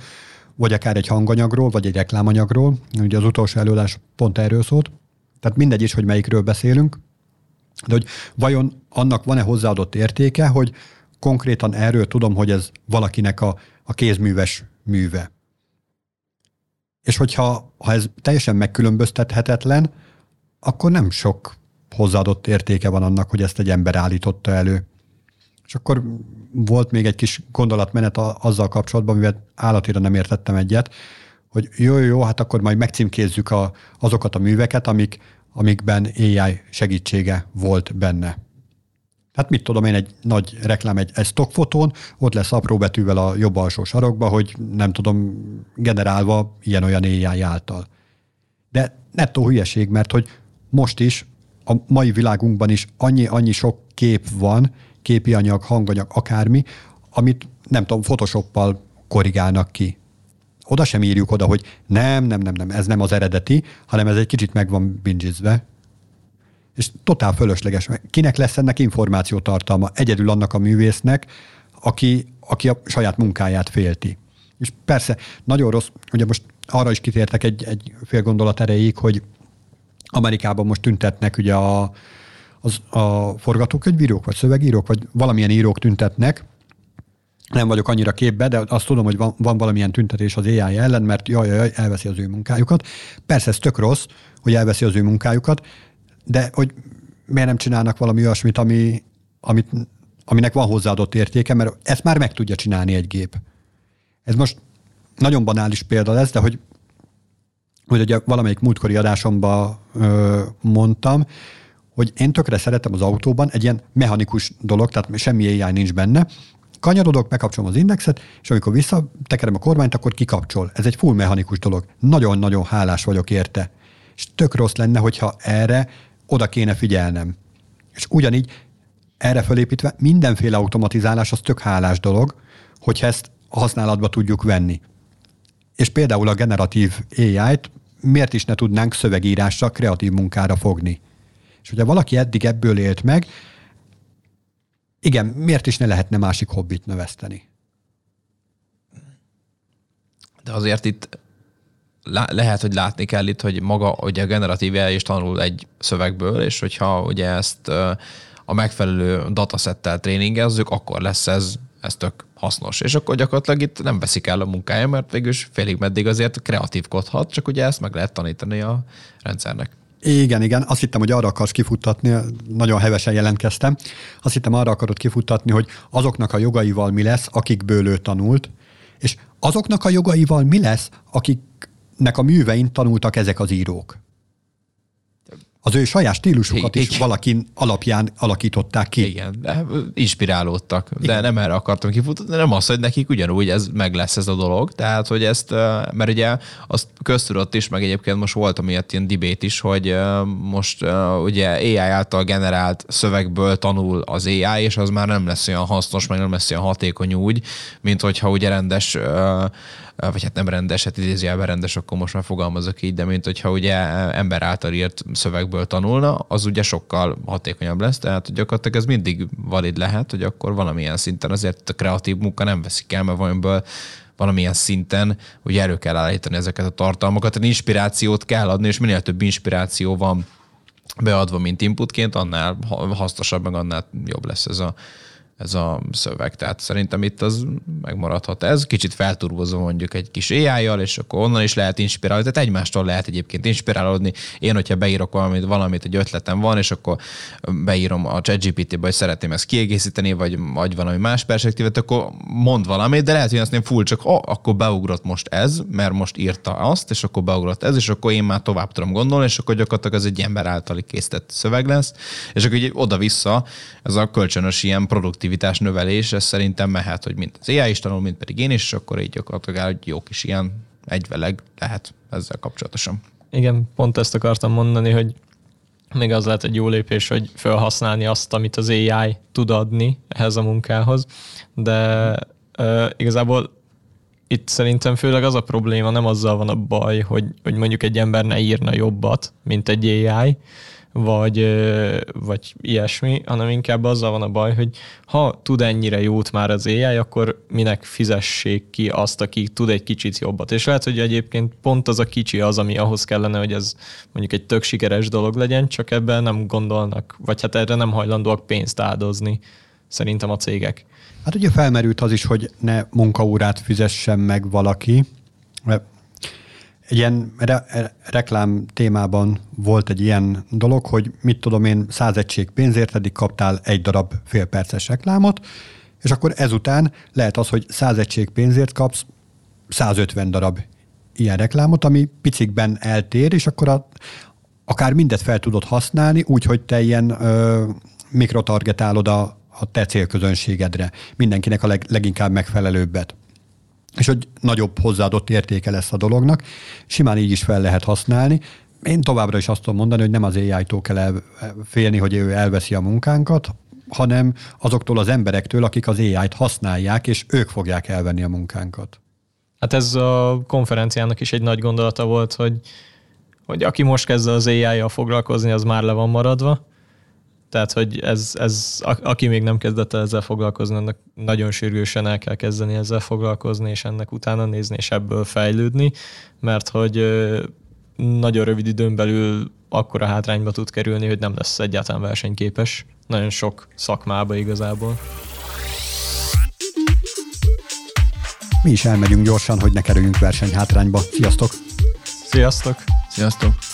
vagy akár egy hanganyagról, vagy egy reklámanyagról. Ugye az utolsó előadás pont erről szólt. Tehát mindegy is, hogy melyikről beszélünk. De hogy vajon annak van-e hozzáadott értéke, hogy konkrétan erről tudom, hogy ez valakinek a, a kézműves műve. És hogyha ha ez teljesen megkülönböztethetetlen, akkor nem sok hozzáadott értéke van annak, hogy ezt egy ember állította elő. És akkor volt még egy kis gondolatmenet a, azzal kapcsolatban, mivel állatira nem értettem egyet, hogy jó, jó, hát akkor majd megcímkézzük a, azokat a műveket, amik, amikben AI segítsége volt benne. Hát mit tudom én, egy nagy reklám egy, egy stockfotón, ott lesz apró betűvel a jobb alsó sarokba, hogy nem tudom, generálva ilyen-olyan AI által. De nettó hülyeség, mert hogy most is, a mai világunkban is annyi-annyi sok kép van, képi anyag, hanganyag, akármi, amit nem tudom, Photoshoppal korrigálnak ki. Oda sem írjuk oda, hogy nem, nem, nem, nem, ez nem az eredeti, hanem ez egy kicsit meg van bingizve. És totál fölösleges. Kinek lesz ennek információtartalma? Egyedül annak a művésznek, aki, aki a saját munkáját félti. És persze, nagyon rossz, ugye most arra is kitértek egy, egy fél gondolat erejéig, hogy Amerikában most tüntetnek ugye a, az, a forgatókönyvírók, vagy szövegírók, vagy valamilyen írók tüntetnek, nem vagyok annyira képbe, de azt tudom, hogy van, van valamilyen tüntetés az AI ellen, mert jaj, jaj, elveszi az ő munkájukat. Persze ez tök rossz, hogy elveszi az ő munkájukat, de hogy miért nem csinálnak valami olyasmit, ami, amit, aminek van hozzáadott értéke, mert ezt már meg tudja csinálni egy gép. Ez most nagyon banális példa lesz, de hogy, hogy ugye valamelyik múltkori adásomban mondtam, hogy én tökre szeretem az autóban egy ilyen mechanikus dolog, tehát semmi AI nincs benne, kanyarodok, bekapcsolom az indexet, és amikor visszatekerem a kormányt, akkor kikapcsol. Ez egy full mechanikus dolog. Nagyon-nagyon hálás vagyok érte. És tök rossz lenne, hogyha erre oda kéne figyelnem. És ugyanígy erre fölépítve mindenféle automatizálás az tök hálás dolog, hogyha ezt használatba tudjuk venni. És például a generatív AI-t miért is ne tudnánk szövegírásra, kreatív munkára fogni. És hogyha valaki eddig ebből élt meg, igen, miért is ne lehetne másik hobbit növeszteni? De azért itt lehet, hogy látni kell itt, hogy maga ugye generatív is tanul egy szövegből, és hogyha ugye ezt a megfelelő datasettel tréningezzük, akkor lesz ez, ez tök hasznos. És akkor gyakorlatilag itt nem veszik el a munkája, mert végülis félig meddig azért kreatívkodhat, csak ugye ezt meg lehet tanítani a rendszernek. Igen, igen. Azt hittem, hogy arra akarsz kifuttatni, nagyon hevesen jelentkeztem. Azt hittem, arra akarod kifuttatni, hogy azoknak a jogaival mi lesz, akikből ő tanult, és azoknak a jogaival mi lesz, akiknek a művein tanultak ezek az írók az ő saját stílusukat is valakin alapján alakították ki. Igen, de inspirálódtak, de Igen. nem erre akartam kifutni, nem az, hogy nekik ugyanúgy ez meg lesz ez a dolog, tehát, hogy ezt, mert ugye azt köztudott is, meg egyébként most volt amiatt ilyen debate is, hogy most ugye AI által generált szövegből tanul az AI, és az már nem lesz olyan hasznos, meg nem lesz olyan hatékony úgy, mint hogyha ugye rendes vagy hát nem rendes, hát idézőjelben rendes, akkor most már fogalmazok így, de mint hogyha ugye ember által írt szövegből tanulna, az ugye sokkal hatékonyabb lesz, tehát gyakorlatilag ez mindig valid lehet, hogy akkor valamilyen szinten azért a kreatív munka nem veszik el, mert valamiből valamilyen szinten ugye elő kell állítani ezeket a tartalmakat, tehát inspirációt kell adni, és minél több inspiráció van beadva, mint inputként, annál hasznosabb, meg annál jobb lesz ez a, ez a szöveg. Tehát szerintem itt az megmaradhat ez. Kicsit felturbozva mondjuk egy kis ai és akkor onnan is lehet inspirálni. Tehát egymástól lehet egyébként inspirálódni. Én, hogyha beírok valamit, valamit, egy ötletem van, és akkor beírom a ChatGPT-be, hogy szeretném ezt kiegészíteni, vagy, vagy valami más perspektívet, akkor mond valamit, de lehet, hogy azt nem full, csak oh, akkor beugrott most ez, mert most írta azt, és akkor beugrott ez, és akkor én már tovább tudom gondolni, és akkor gyakorlatilag ez egy ember általi készített szöveg lesz, és akkor oda-vissza ez a kölcsönös ilyen produktív produktivitás növelés, ez szerintem mehet, hogy mint az AI is tanul, mint pedig én is, és akkor így gyakorlatilag egy jó kis ilyen egyveleg lehet ezzel kapcsolatosan. Igen, pont ezt akartam mondani, hogy még az lehet egy jó lépés, hogy felhasználni azt, amit az AI tud adni ehhez a munkához, de uh, igazából itt szerintem főleg az a probléma, nem azzal van a baj, hogy, hogy mondjuk egy ember ne írna jobbat, mint egy AI, vagy, vagy ilyesmi, hanem inkább azzal van a baj, hogy ha tud ennyire jót már az AI, akkor minek fizessék ki azt, aki tud egy kicsit jobbat. És lehet, hogy egyébként pont az a kicsi az, ami ahhoz kellene, hogy ez mondjuk egy tök sikeres dolog legyen, csak ebben nem gondolnak, vagy hát erre nem hajlandóak pénzt áldozni szerintem a cégek. Hát ugye felmerült az is, hogy ne munkaórát fizessen meg valaki, egy ilyen re- reklám témában volt egy ilyen dolog, hogy mit tudom én, száz egység pénzért eddig kaptál egy darab félperces reklámot, és akkor ezután lehet az, hogy száz egység pénzért kapsz 150 darab ilyen reklámot, ami picikben eltér, és akkor a, akár mindet fel tudod használni, úgyhogy te ilyen ö, mikrotargetálod a, a te célközönségedre, mindenkinek a leg, leginkább megfelelőbbet és hogy nagyobb hozzáadott értéke lesz a dolognak. Simán így is fel lehet használni. Én továbbra is azt tudom mondani, hogy nem az AI-tól kell félni, hogy ő elveszi a munkánkat, hanem azoktól az emberektől, akik az AI-t használják, és ők fogják elvenni a munkánkat. Hát ez a konferenciának is egy nagy gondolata volt, hogy, hogy aki most kezd az AI-jal foglalkozni, az már le van maradva, tehát, hogy ez, ez aki még nem kezdett el ezzel foglalkozni, annak nagyon sürgősen el kell kezdeni ezzel foglalkozni, és ennek utána nézni, és ebből fejlődni, mert hogy nagyon rövid időn belül akkora hátrányba tud kerülni, hogy nem lesz egyáltalán versenyképes. Nagyon sok szakmába igazából. Mi is elmegyünk gyorsan, hogy ne kerüljünk versenyhátrányba. Sziasztok! Sziasztok! Sziasztok!